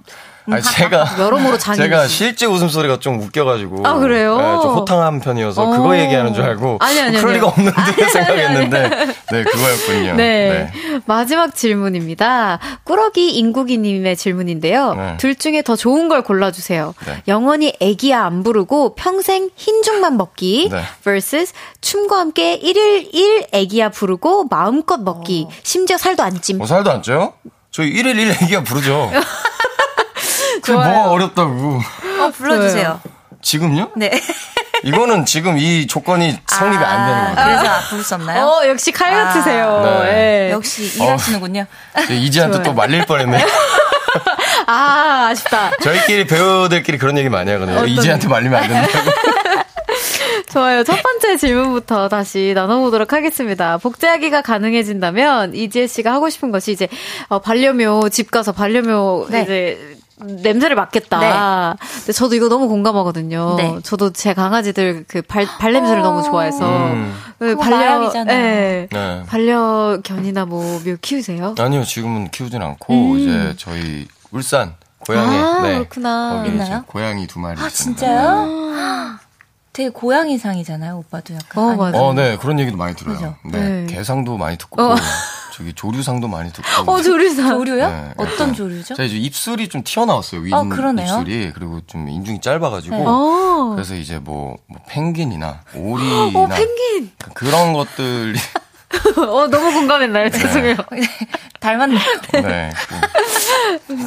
Speaker 5: 니, 제가.
Speaker 1: 여러모로 장인.
Speaker 5: 제가 실제 웃음소리가 좀 웃겨가지고.
Speaker 1: 아, 그래요?
Speaker 5: 네, 좀 호탕한 편이어서
Speaker 1: 어.
Speaker 5: 그거 얘기하는 줄 알고.
Speaker 1: 아니, 아니,
Speaker 5: 그럴. 리가 없는데 생각했는데. 네, 그거였군요.
Speaker 1: 네. 마지막 질문입니다. 꾸러기 인국이님의 질문인데요.
Speaker 5: 네.
Speaker 1: 둘 중에 더 좋은 걸 골라주세요.
Speaker 5: 네.
Speaker 1: 영원히 애기야 안 부르고 평생 흰죽만 먹기
Speaker 5: 네.
Speaker 1: vs 춤과 함께 1일 1 애기야 부르고 마음껏 먹기. 심지어 살도 안 찜.
Speaker 5: 뭐 살도 안 쪄요? 저희 1일 1 얘기가 부르죠.
Speaker 1: 좋아요.
Speaker 5: 뭐가 어렵다고.
Speaker 4: 어, 불러주세요.
Speaker 5: 지금요?
Speaker 4: 네.
Speaker 5: 이거는 지금 이 조건이 성립이 안 되는 거죠.
Speaker 4: 그래서 아, 부를 수 없나요?
Speaker 1: 어, 역시 칼 같으세요.
Speaker 5: 네.
Speaker 1: 예.
Speaker 4: 역시 일하시는군요.
Speaker 5: 이지한테
Speaker 1: 좋아요.
Speaker 5: 또 말릴 뻔했네.
Speaker 1: 아, 아쉽다.
Speaker 5: 저희끼리 배우들끼리 그런 얘기 많이 하거든요. 이지한테 말리면 안 된다고.
Speaker 1: 좋아요. 첫 번째 질문부터 다시 나눠보도록 하겠습니다. 복제하기가 가능해진다면 이지혜 씨가 하고 싶은 것이 이제 어, 반려묘 집 가서 반려묘
Speaker 4: 네.
Speaker 1: 이제 냄새를 맡겠다. 근데 저도 이거 너무 공감하거든요.
Speaker 4: 네.
Speaker 1: 저도 제 강아지들 그 발, 발냄새를 너무 좋아해서
Speaker 5: 음.
Speaker 1: 그
Speaker 4: 마약이잖아요.
Speaker 1: 예.
Speaker 5: 네.
Speaker 1: 반려견이나 뭐 묘 키우세요?
Speaker 5: 아니요, 지금은 키우진 않고,
Speaker 1: 음.
Speaker 5: 이제 저희 울산 고양이.
Speaker 1: 아,
Speaker 5: 네.
Speaker 1: 그렇구나.
Speaker 5: 거기
Speaker 4: 있나요?
Speaker 5: 고양이 두 마리.
Speaker 4: 아,
Speaker 5: 있습니다.
Speaker 4: 진짜요? 되게 고양이상이잖아요, 오빠도 약간.
Speaker 1: 어,
Speaker 4: 아니,
Speaker 1: 맞아.
Speaker 5: 어, 네, 그런 얘기도 많이 들어요.
Speaker 4: 그죠?
Speaker 5: 네,
Speaker 1: 네.
Speaker 5: 개상도 많이 듣고,
Speaker 1: 어.
Speaker 5: 저기 조류상도 많이 듣고.
Speaker 1: 어, 조리사.
Speaker 4: 조류요?
Speaker 5: 네,
Speaker 4: 어떤 조류죠?
Speaker 5: 제가 이제 입술이 좀 튀어나왔어요. 윈
Speaker 4: 아, 그러네요.
Speaker 5: 입술이 그리고 좀 인중이 짧아가지고.
Speaker 4: 네.
Speaker 1: 어.
Speaker 5: 그래서 이제 뭐, 뭐 펭귄이나 오리나
Speaker 1: 어, 펭귄.
Speaker 5: 그런 것들이
Speaker 1: 어, 너무 공감했나요? 죄송해요.
Speaker 4: 닮았네요.
Speaker 5: 네.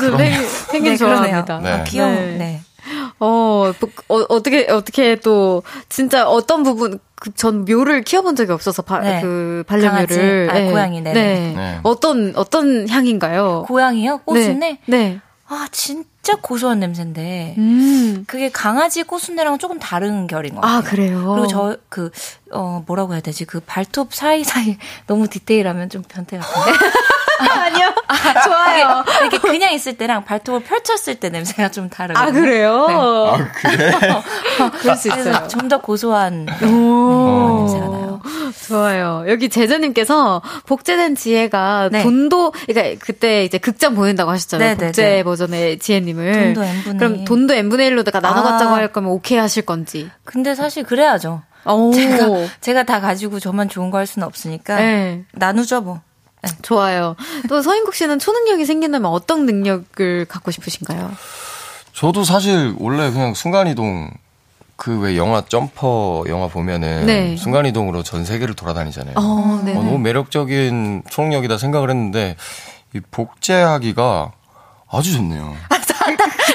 Speaker 1: 저 펭귄, 펭귄
Speaker 4: 네,
Speaker 1: 좋아합니다.
Speaker 5: 네.
Speaker 4: 아, 귀여운,
Speaker 1: 네.
Speaker 4: 네.
Speaker 1: 어, 뭐, 어, 어떻게, 어떻게 또, 진짜 어떤 부분, 그, 전 묘를 키워본 적이 없어서, 바,
Speaker 4: 네.
Speaker 1: 그, 반려묘를.
Speaker 4: 아, 고양이, 네네.
Speaker 1: 네.
Speaker 5: 네.
Speaker 1: 어떤, 어떤 향인가요?
Speaker 4: 고양이요? 꽃순내?
Speaker 1: 네. 네.
Speaker 4: 아, 진짜 고소한 냄새인데.
Speaker 1: 음.
Speaker 4: 그게 강아지 꽃순내랑은 조금 다른 결인 것 같아요.
Speaker 1: 아, 그래요?
Speaker 4: 그리고 저, 그, 어, 뭐라고 해야 되지? 그 발톱 사이사이 너무 디테일하면 좀 변태 같은데?
Speaker 1: 아니요. 좋아요.
Speaker 4: 이게 이렇게 그냥 있을 때랑 발톱을 펼쳤을 때 냄새가 좀 다르거든요.
Speaker 1: 아, 그래요?
Speaker 4: 네.
Speaker 5: 아, 그래?
Speaker 1: 그럴 수 있어요.
Speaker 4: 좀 더 고소한 네, 냄새가 나요.
Speaker 1: 좋아요. 여기 제자님께서 복제된 지혜가
Speaker 4: 네.
Speaker 1: 돈도, 그러니까 그때 이제 극장 보낸다고 하셨잖아요.
Speaker 4: 네, 네,
Speaker 1: 복제
Speaker 4: 네.
Speaker 1: 버전의 지혜님을.
Speaker 4: 돈도 N분의
Speaker 1: 그럼
Speaker 4: 일.
Speaker 1: 돈도 n분의 1로다가 나눠 갖자고
Speaker 4: 아.
Speaker 1: 할 거면 오케이 하실 건지.
Speaker 4: 근데 사실 그래야죠.
Speaker 1: 오.
Speaker 4: 제가, 제가 다 가지고 저만 좋은 거 할 수는 없으니까.
Speaker 1: 네.
Speaker 4: 나누죠, 뭐.
Speaker 1: 좋아요. 또 서인국 씨는 초능력이 생긴다면 어떤 능력을 갖고 싶으신가요?
Speaker 5: 저도 사실 원래 그냥 순간이동 그 왜 영화 점퍼 영화 보면은
Speaker 1: 네.
Speaker 5: 순간이동으로 전 세계를 돌아다니잖아요.
Speaker 1: 어, 네.
Speaker 5: 어, 너무 매력적인 초능력이다 생각을 했는데 이 복제하기가 아주 좋네요.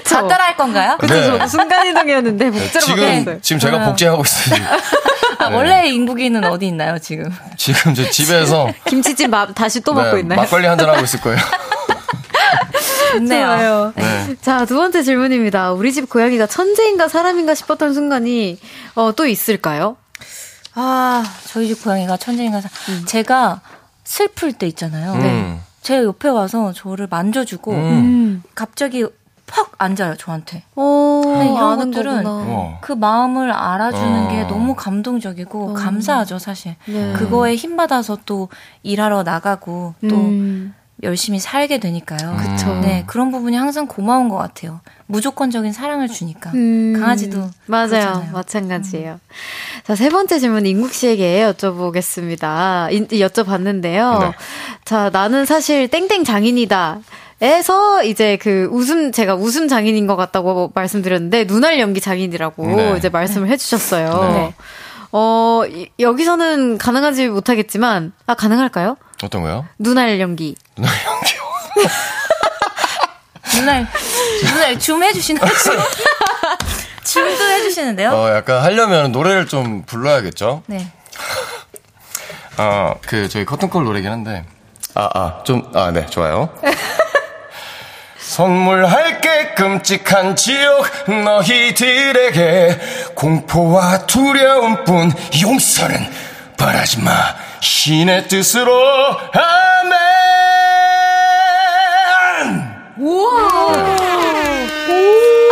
Speaker 4: 다 따라 할 건가요?
Speaker 1: 그쵸,
Speaker 5: 네.
Speaker 1: 순간이동이었는데 복제로
Speaker 5: 지금
Speaker 1: 바뀌었어요.
Speaker 5: 지금 제가 복제하고 있어요.
Speaker 4: 아, 원래 인국이는 어디 있나요, 지금?
Speaker 5: 지금 저 집에서
Speaker 1: 김치찜 마- 다시 또 먹고
Speaker 5: 네,
Speaker 1: 있나요?
Speaker 5: 막걸리 한 잔 하고 있을 거예요.
Speaker 4: 좋네요.
Speaker 5: 네.
Speaker 1: 자, 두 번째 질문입니다. 우리 집 고양이가 천재인가 사람인가 싶었던 순간이 어, 또 있을까요?
Speaker 4: 아, 저희 집 고양이가 천재인가. 사- 제가 슬플 때 있잖아요.
Speaker 5: 음.
Speaker 4: 제 옆에 와서 저를 만져주고
Speaker 5: 음.
Speaker 4: 갑자기 퍽 앉아요, 저한테.
Speaker 1: 어,
Speaker 4: 네, 이런 것들은
Speaker 1: 거구나.
Speaker 4: 그 마음을 알아주는
Speaker 5: 어.
Speaker 4: 게 너무 감동적이고 감사하죠, 사실.
Speaker 1: 네.
Speaker 4: 그거에 힘 받아서 또 일하러 나가고 또
Speaker 1: 음,
Speaker 4: 열심히 살게 되니까요.
Speaker 1: 그쵸.
Speaker 4: 네, 그런 부분이 항상 고마운 것 같아요. 무조건적인 사랑을 주니까.
Speaker 1: 음,
Speaker 4: 강아지도
Speaker 1: 맞아요.
Speaker 4: 그렇잖아요.
Speaker 1: 마찬가지예요. 자, 세 번째 질문 인국 씨에게 여쭤보겠습니다. 인- 여쭤봤는데요.
Speaker 5: 네.
Speaker 1: 자, 나는 사실 땡땡 장인이다. 에서 이제 그 웃음 제가 웃음 장인인 것 같다고 말씀드렸는데 눈알 연기 장인이라고
Speaker 5: 네.
Speaker 1: 이제 말씀을 해주셨어요.
Speaker 5: 네.
Speaker 1: 어 이- 여기서는 가능하지 못하겠지만 아 가능할까요?
Speaker 5: 어떤 거요?
Speaker 1: 눈알 연기.
Speaker 5: 누나 연기요.
Speaker 4: 눈알, 눈알 줌 해주시나요? 줌? 줌도 해주시는데요?
Speaker 5: 어, 약간 하려면 노래를 좀 불러야겠죠?
Speaker 4: 네.
Speaker 5: 아, 그, 저희 커튼콜 노래긴 한데. 아, 아, 좀, 아, 네, 좋아요. 선물할 게 끔찍한 지옥 너희들에게 공포와 두려움뿐 용서는 바라지 마. 신의 뜻으로 아멘! 우와!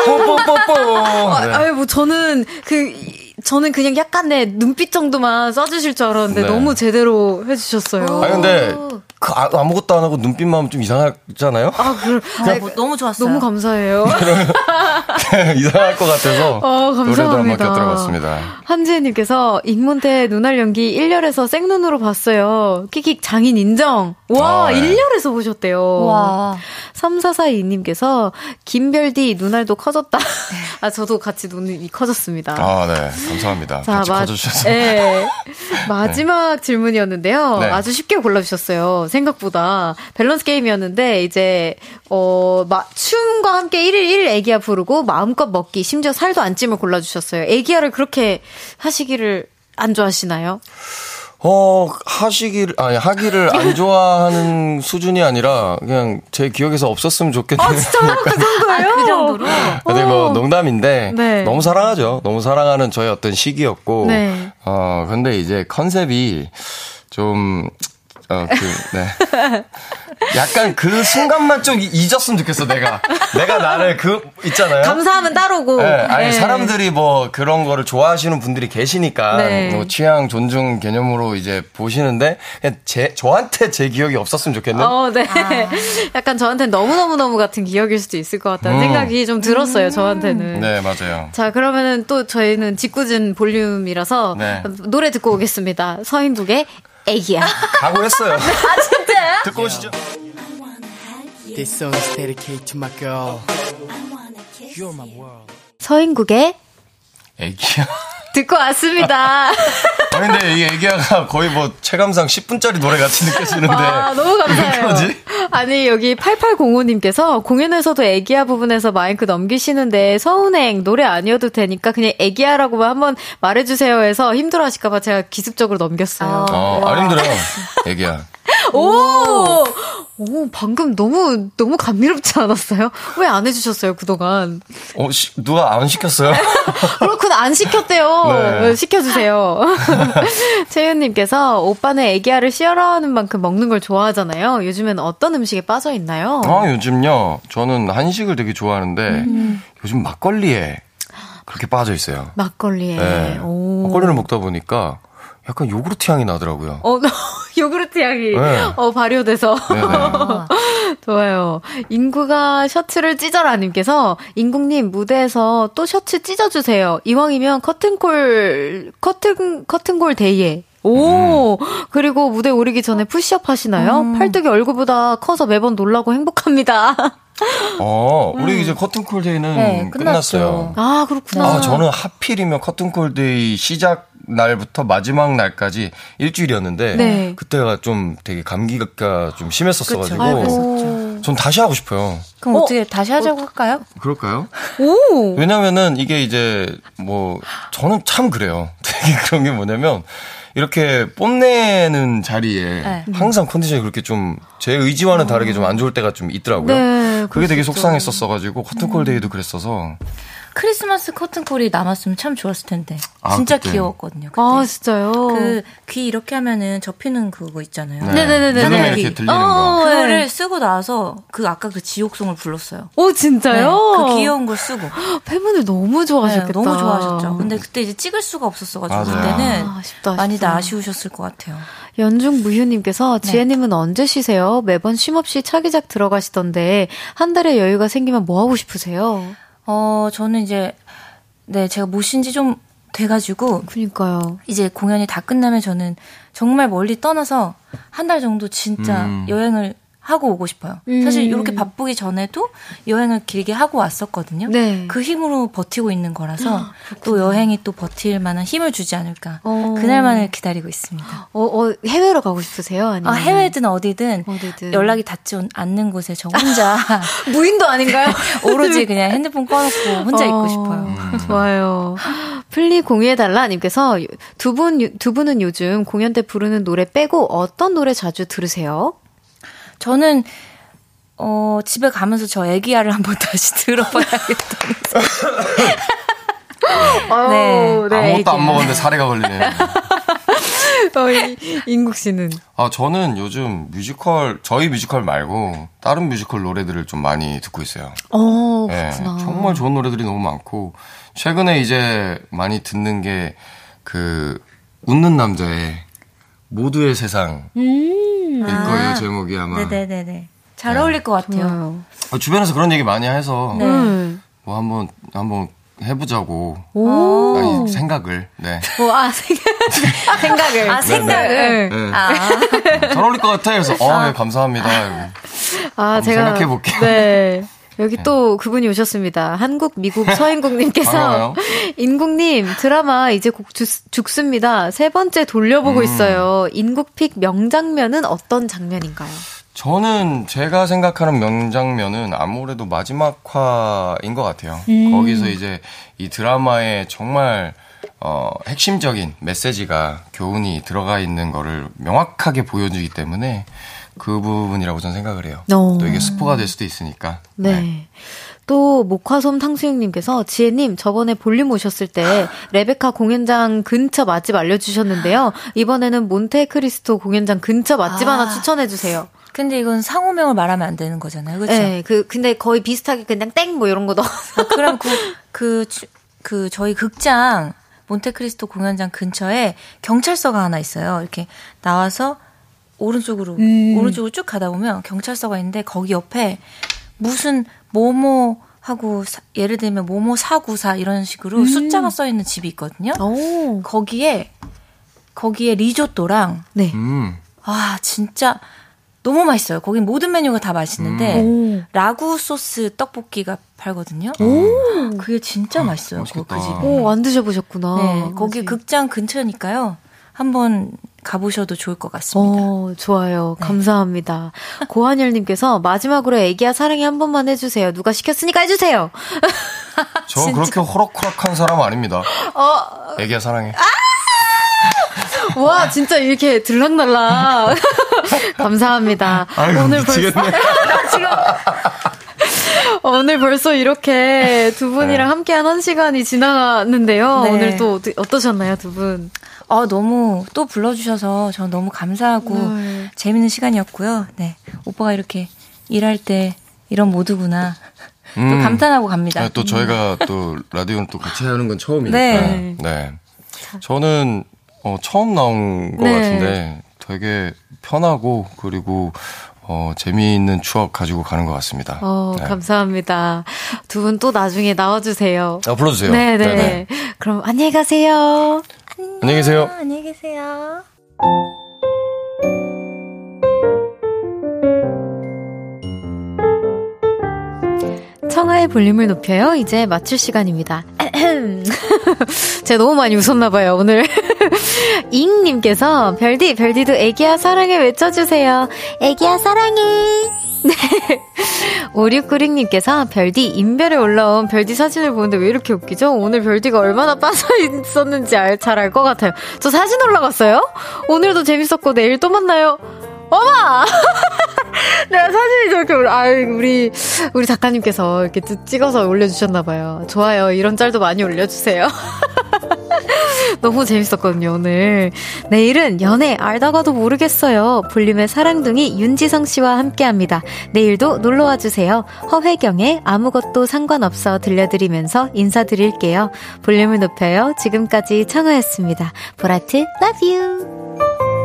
Speaker 5: 뽀뽀뽀뽀.
Speaker 1: 아,
Speaker 5: 네.
Speaker 1: 아유 뭐 저는 그 이- 저는 그냥 약간의 눈빛 정도만 쏴주실 줄 알았는데
Speaker 5: 네.
Speaker 1: 너무 제대로 해주셨어요.
Speaker 5: 아니 근데 그 아, 아무것도 안 하고 눈빛만 하면 좀 이상하잖아요?
Speaker 1: 아, 그,
Speaker 4: 아, 뭐 너무 좋았어요.
Speaker 1: 너무 감사해요.
Speaker 5: 이상할 것 같아서
Speaker 1: 어,
Speaker 5: 노래도 한번
Speaker 1: 감사합니다.
Speaker 5: 곁들여봤습니다.
Speaker 1: 한지혜님께서 익문태 눈알 연기 1열에서 생눈으로 봤어요. 킥킥 장인 인정. 와,
Speaker 5: 아, 네.
Speaker 1: 1열에서 보셨대요.
Speaker 4: 와.
Speaker 1: 3442님께서 김별디 눈알도 커졌다. 아, 저도 같이 눈이 커졌습니다.
Speaker 5: 아, 네. 감사합니다. 같이
Speaker 1: 마-. 예. 마지막 질문이었는데요.
Speaker 5: 네.
Speaker 1: 아주 쉽게 골라주셨어요. 생각보다. 밸런스 게임이었는데, 이제, 어, 마, 춤과 함께 1일 1 애기야 부르고 마음껏 먹기, 심지어 살도 안 찜을 골라주셨어요. 애기야를 그렇게 하시기를 안 좋아하시나요?
Speaker 5: 어, 하시기를, 아니, 하기를 안 좋아하는 수준이 아니라, 그냥 제 기억에서 없었으면 좋겠네요.
Speaker 1: 아, 진짜 그 정도예요?
Speaker 4: 아, 그 정도로?
Speaker 5: 근데 뭐, 농담인데,
Speaker 1: 네.
Speaker 5: 너무 사랑하죠. 너무 사랑하는 저의 어떤 시기였고,
Speaker 1: 네.
Speaker 5: 어, 근데 이제 컨셉이 좀, 어, 그, 네. 약간 그 순간만 좀 이- 잊었으면 좋겠어, 내가. 내가 나를 그, 있잖아요.
Speaker 1: 감사하면 따르고.
Speaker 5: 네, 아니
Speaker 1: 네.
Speaker 5: 사람들이 뭐 그런 거를 좋아하시는 분들이 계시니까
Speaker 1: 네.
Speaker 5: 뭐 취향 존중 개념으로 이제 보시는데 그냥 제 저한테 제 기억이 없었으면 좋겠는.
Speaker 1: 어, 네. 약간 저한테는 너무너무너무 같은 기억일 수도 있을 것 같다는
Speaker 5: 음.
Speaker 1: 생각이 좀 들었어요, 저한테는.
Speaker 5: 네 맞아요.
Speaker 1: 자, 그러면은 또 저희는 짓궂은 볼륨이라서
Speaker 5: 네.
Speaker 1: 노래 듣고 오겠습니다. 서인국의 애기야.
Speaker 5: 각오했어요.
Speaker 1: 아, 진짜요?
Speaker 5: 듣고 오시죠.
Speaker 9: This song is dedicated to my girl. You're my world.
Speaker 1: 서인국의
Speaker 5: 애기야.
Speaker 1: 듣고 왔습니다.
Speaker 5: 아니 근데 이 애기야가 거의 뭐 체감상 10분짜리 노래 같이 느껴지는데.
Speaker 1: 아, 너무 감사해요. 아니, 여기 8805님께서 공연에서도 애기야 부분에서 마이크 넘기시는데 서운행 노래 아니어도 되니까 그냥 애기야라고만 한번 말해주세요 해서 힘들어 하실까봐 제가 기습적으로 넘겼어요.
Speaker 5: 어, 안 힘들어요. 애기야.
Speaker 1: 오! 오, 방금 너무, 너무 감미롭지 않았어요? 왜 안 해주셨어요, 그동안?
Speaker 5: 어, 시- 누가 안 시켰어요?
Speaker 1: 그렇군, 안 시켰대요.
Speaker 5: 네.
Speaker 1: 시켜주세요. 채윤님께서 오빠는 애기야를 씌어라하는 만큼 먹는 걸 좋아하잖아요. 요즘엔 어떤 음식에 빠져 있나요?
Speaker 5: 아, 요즘요. 저는 한식을 되게 좋아하는데
Speaker 1: 음.
Speaker 5: 요즘 막걸리에 그렇게 빠져 있어요.
Speaker 1: 막걸리에.
Speaker 5: 네.
Speaker 1: 오.
Speaker 5: 막걸리를 먹다 보니까 약간 요구르트 향이 나더라고요.
Speaker 1: 어, 요구르트 향이,
Speaker 5: 네.
Speaker 1: 어, 발효돼서.
Speaker 5: 네네.
Speaker 1: 좋아요. 인구가 셔츠를 찢어라님께서, 인국님 무대에서 또 셔츠 찢어주세요. 이왕이면 커튼콜, 커튼, 커튼골 데이에. 오! 그리고 무대 오르기 전에 푸시업 하시나요? 팔뚝이 얼굴보다 커서 매번 놀라고 행복합니다.
Speaker 5: 어, 우리 이제 커튼콜 day는
Speaker 4: 네,
Speaker 5: 끝났어요.
Speaker 1: 아, 그렇구나.
Speaker 5: 아, 저는 하필이면 커튼콜 day 시작 날부터 마지막 날까지 일주일이었는데
Speaker 1: 네.
Speaker 5: 그때가 좀 되게 감기가 좀 심했었어가지고
Speaker 1: 오.
Speaker 5: 전 다시 하고 싶어요.
Speaker 4: 그럼 어떻게 다시 하자고 할까요?
Speaker 5: 그럴까요?
Speaker 1: 오!
Speaker 5: 왜냐면은 이게 이제 뭐 저는 참 그래요. 되게 그런 게 뭐냐면 이렇게 뽐내는 자리에
Speaker 4: 네.
Speaker 5: 항상 컨디션이 그렇게 좀 제 의지와는 다르게 좀 안 좋을 때가 좀 있더라고요.
Speaker 1: 네,
Speaker 5: 그게 되게. 속상했었어가지고 커튼콜 데이도 그랬어서
Speaker 4: 크리스마스 커튼콜이 남았으면 참 좋았을 텐데.
Speaker 5: 아,
Speaker 4: 진짜
Speaker 5: 그때.
Speaker 4: 귀여웠거든요. 그때.
Speaker 1: 아, 진짜요?
Speaker 4: 그 귀 이렇게 하면은 접히는 그거 있잖아요.
Speaker 5: 네.
Speaker 1: 네네네네. 네.
Speaker 5: 이렇게 들리는
Speaker 1: 어,
Speaker 5: 거.
Speaker 4: 그거를 쓰고 나서 그 아까 그 지옥송을 불렀어요.
Speaker 1: 오, 진짜요?
Speaker 4: 네, 그 귀여운 걸 쓰고.
Speaker 1: 팬분들 너무
Speaker 4: 네,
Speaker 1: 좋아하셨겠다.
Speaker 4: 너무 좋아하셨죠. 근데 그때 이제 찍을 수가 없었어가지고
Speaker 5: 맞아요.
Speaker 4: 그때는
Speaker 1: 아, 아쉽다,
Speaker 4: 많이
Speaker 1: 아쉽다.
Speaker 4: 다 아쉬우셨을 것 같아요.
Speaker 1: 연중 무휴님께서 지혜님은 언제 쉬세요? 매번 쉼 없이 차기작 들어가시던데 한 달의 여유가 생기면 뭐 하고 싶으세요?
Speaker 4: 어, 저는 이제 네 제가 모신 지 좀 돼가지고
Speaker 1: 그니까요.
Speaker 4: 이제 공연이 다 끝나면 저는 정말 멀리 떠나서 한 달 정도 진짜
Speaker 5: 음.
Speaker 4: 여행을 하고 오고 싶어요.
Speaker 1: 음.
Speaker 4: 사실 이렇게 바쁘기 전에도 여행을 길게 하고 왔었거든요.
Speaker 1: 네.
Speaker 4: 그 힘으로 버티고 있는 거라서 또 여행이 또 버틸 만한 힘을 주지 않을까.
Speaker 1: 어.
Speaker 4: 그날만을 기다리고 있습니다.
Speaker 1: 어, 어, 해외로 가고 싶으세요? 아니면
Speaker 4: 아, 해외든 어디든
Speaker 1: 어디든.
Speaker 4: 연락이 닿지 않는 곳에 저 혼자
Speaker 1: 무인도 아닌가요?
Speaker 4: 오로지 그냥 핸드폰 꺼놓고 혼자 있고
Speaker 1: 어,
Speaker 4: 싶어요.
Speaker 1: 좋아요. 플리 공유해달라 님께서 두 분, 두 분은 요즘 공연 때 부르는 노래 빼고 어떤 노래 자주 들으세요?
Speaker 4: 저는 어 집에 가면서 저 애기야를 한번 다시 들어봐야겠다는
Speaker 1: 네,
Speaker 5: 아무것도 안 먹었는데 사레가 걸리네.
Speaker 1: 어, 이- 인국 씨는.
Speaker 5: 아, 저는 요즘 뮤지컬, 저희 뮤지컬 말고 다른 뮤지컬 노래들을 좀 많이 듣고 있어요.
Speaker 1: 어,
Speaker 5: 네,
Speaker 1: 그렇구나.
Speaker 5: 정말 좋은 노래들이 너무 많고, 최근에 이제 많이 듣는 게, 그, 웃는 남자의 모두의 세상일 거예요, 제목이 아마.
Speaker 4: 네네네네. 잘 어울릴 것 같아요.
Speaker 5: 어, 주변에서 그런 얘기 많이 해서,
Speaker 4: 네.
Speaker 1: 음.
Speaker 5: 뭐 한번, 한번 해보자고.
Speaker 1: 오.
Speaker 5: 아니, 생각을, 네.
Speaker 1: 뭐, 아, 생각, 생각 을.
Speaker 4: 아 생각을.
Speaker 5: 네.
Speaker 4: 아
Speaker 5: 잘 어울릴 것 같아. 그래서, 어, 예, 감사합니다.
Speaker 1: 아, 제가.
Speaker 5: 생각해 볼게요.
Speaker 1: 네. 여기 또 그분이 오셨습니다. 한국, 미국, 서인국님께서. 인국님, 드라마 이제 곡 죽, 죽습니다. 세 번째 돌려보고
Speaker 5: 음.
Speaker 1: 있어요. 인국픽 명장면은 어떤 장면인가요?
Speaker 5: 저는 제가 생각하는 명장면은 아무래도 마지막 화인 것 같아요. 거기서 이제 이 드라마에 정말 어, 핵심적인 메시지가 교훈이 들어가 있는 거를 명확하게 보여주기 때문에 그 부분이라고 저는 생각을 해요.
Speaker 1: 어.
Speaker 5: 또 이게 스포가 될 수도 있으니까.
Speaker 1: 네. 또 목화솜 탕수육님께서 지혜님 저번에 볼륨 오셨을 때 레베카 공연장 근처 맛집 알려주셨는데요. 이번에는 몬테크리스토 공연장 근처 맛집
Speaker 4: 아.
Speaker 1: 하나 추천해 주세요.
Speaker 4: 근데 이건 상호명을 말하면 안 되는 거잖아요. 그렇죠?
Speaker 1: 네, 그 근데 거의 비슷하게 그냥 땡 뭐 이런 거 넣어.
Speaker 4: 아, 그럼 그, 그, 주- 그, 저희 극장, 몬테크리스토 공연장 근처에 경찰서가 하나 있어요. 이렇게 나와서 오른쪽으로,
Speaker 1: 음.
Speaker 4: 오른쪽으로 쭉 가다 보면 경찰서가 있는데 거기 옆에 무슨 뭐뭐 하고, 사- 예를 들면 뭐뭐 사구사 이런 식으로
Speaker 1: 음.
Speaker 4: 숫자가 써 있는 집이 있거든요.
Speaker 1: 오.
Speaker 4: 거기에, 거기에 리조또랑,
Speaker 1: 네.
Speaker 5: 음.
Speaker 4: 아, 진짜 너무 맛있어요. 거긴 모든 메뉴가 다 맛있는데,
Speaker 1: 오.
Speaker 4: 라구 소스 떡볶이가 팔거든요. 그게 진짜 맛있어요. 그, 그
Speaker 5: 맛있겠다.
Speaker 4: 집에.
Speaker 1: 오, 안 드셔보셨구나.
Speaker 4: 네, 거기. 극장 근처니까요. 한번 가보셔도 좋을 것 같습니다.
Speaker 1: 어, 좋아요.
Speaker 4: 네.
Speaker 1: 감사합니다. 고한열님께서 마지막으로 애기야 사랑해 한 번만 해주세요. 누가 시켰으니까 해주세요.
Speaker 5: 저 그렇게 호락호락한 사람 아닙니다.
Speaker 1: 어.
Speaker 5: 애기야 사랑해.
Speaker 1: 와, 진짜 이렇게 들락날락. 감사합니다. 오늘 벌써, 지금, 오늘 벌써 이렇게 두 분이랑 함께한 한 시간이 지나갔는데요.
Speaker 4: 네.
Speaker 1: 오늘 또 어떠- 어떠셨나요, 두 분?
Speaker 4: 아, 너무 또 불러주셔서 저 너무 감사하고
Speaker 1: 네.
Speaker 4: 재밌는 시간이었고요. 네. 오빠가 이렇게 일할 때 이런 모드구나. 또
Speaker 5: 음.
Speaker 4: 감탄하고 갑니다.
Speaker 5: 네, 또 저희가 또 라디오는 또 같이 하는 건 처음이니까.
Speaker 4: 네.
Speaker 5: 네. 저는 어, 처음 나온 것
Speaker 1: 네.
Speaker 5: 같은데 되게 편하고 그리고 어, 재미있는 추억 가지고 가는 것 같습니다.
Speaker 1: 어,
Speaker 5: 네.
Speaker 1: 감사합니다. 두 분 또 나중에 나와주세요.
Speaker 5: 아, 불러주세요.
Speaker 1: 네네.
Speaker 5: 네네.
Speaker 1: 그럼 안녕히 가세요.
Speaker 5: 안녕히 계세요.
Speaker 4: 안녕히 계세요.
Speaker 1: 청하의 볼륨을 높여요. 이제 맞출 시간입니다. 제가 너무 많이 웃었나봐요, 오늘. 잉님께서, 별디, 별디도 애기야 사랑해 외쳐주세요. 애기야 사랑해. 네. 5696님께서, 별디, 인별에 올라온 별디 사진을 보는데 왜 이렇게 웃기죠? 오늘 별디가 얼마나 빠져 있었는지 잘 알 것 같아요. 저 사진 올라갔어요? 오늘도 재밌었고, 내일 또 만나요. 어마! 내가 사진이 저렇게 올- 아 우리 우리 작가님께서 이렇게 또 찍어서 올려주셨나 봐요. 좋아요. 이런 짤도 많이 올려주세요. 너무 재밌었거든요, 오늘. 내일은 연애 알다가도 모르겠어요. 볼륨의 사랑둥이 윤지성 씨와 함께 합니다. 내일도 놀러와 주세요. 허회경의 아무것도 상관없어 들려드리면서 인사드릴게요. 볼륨을 높여요. 지금까지 청하였습니다. 보라트, love you!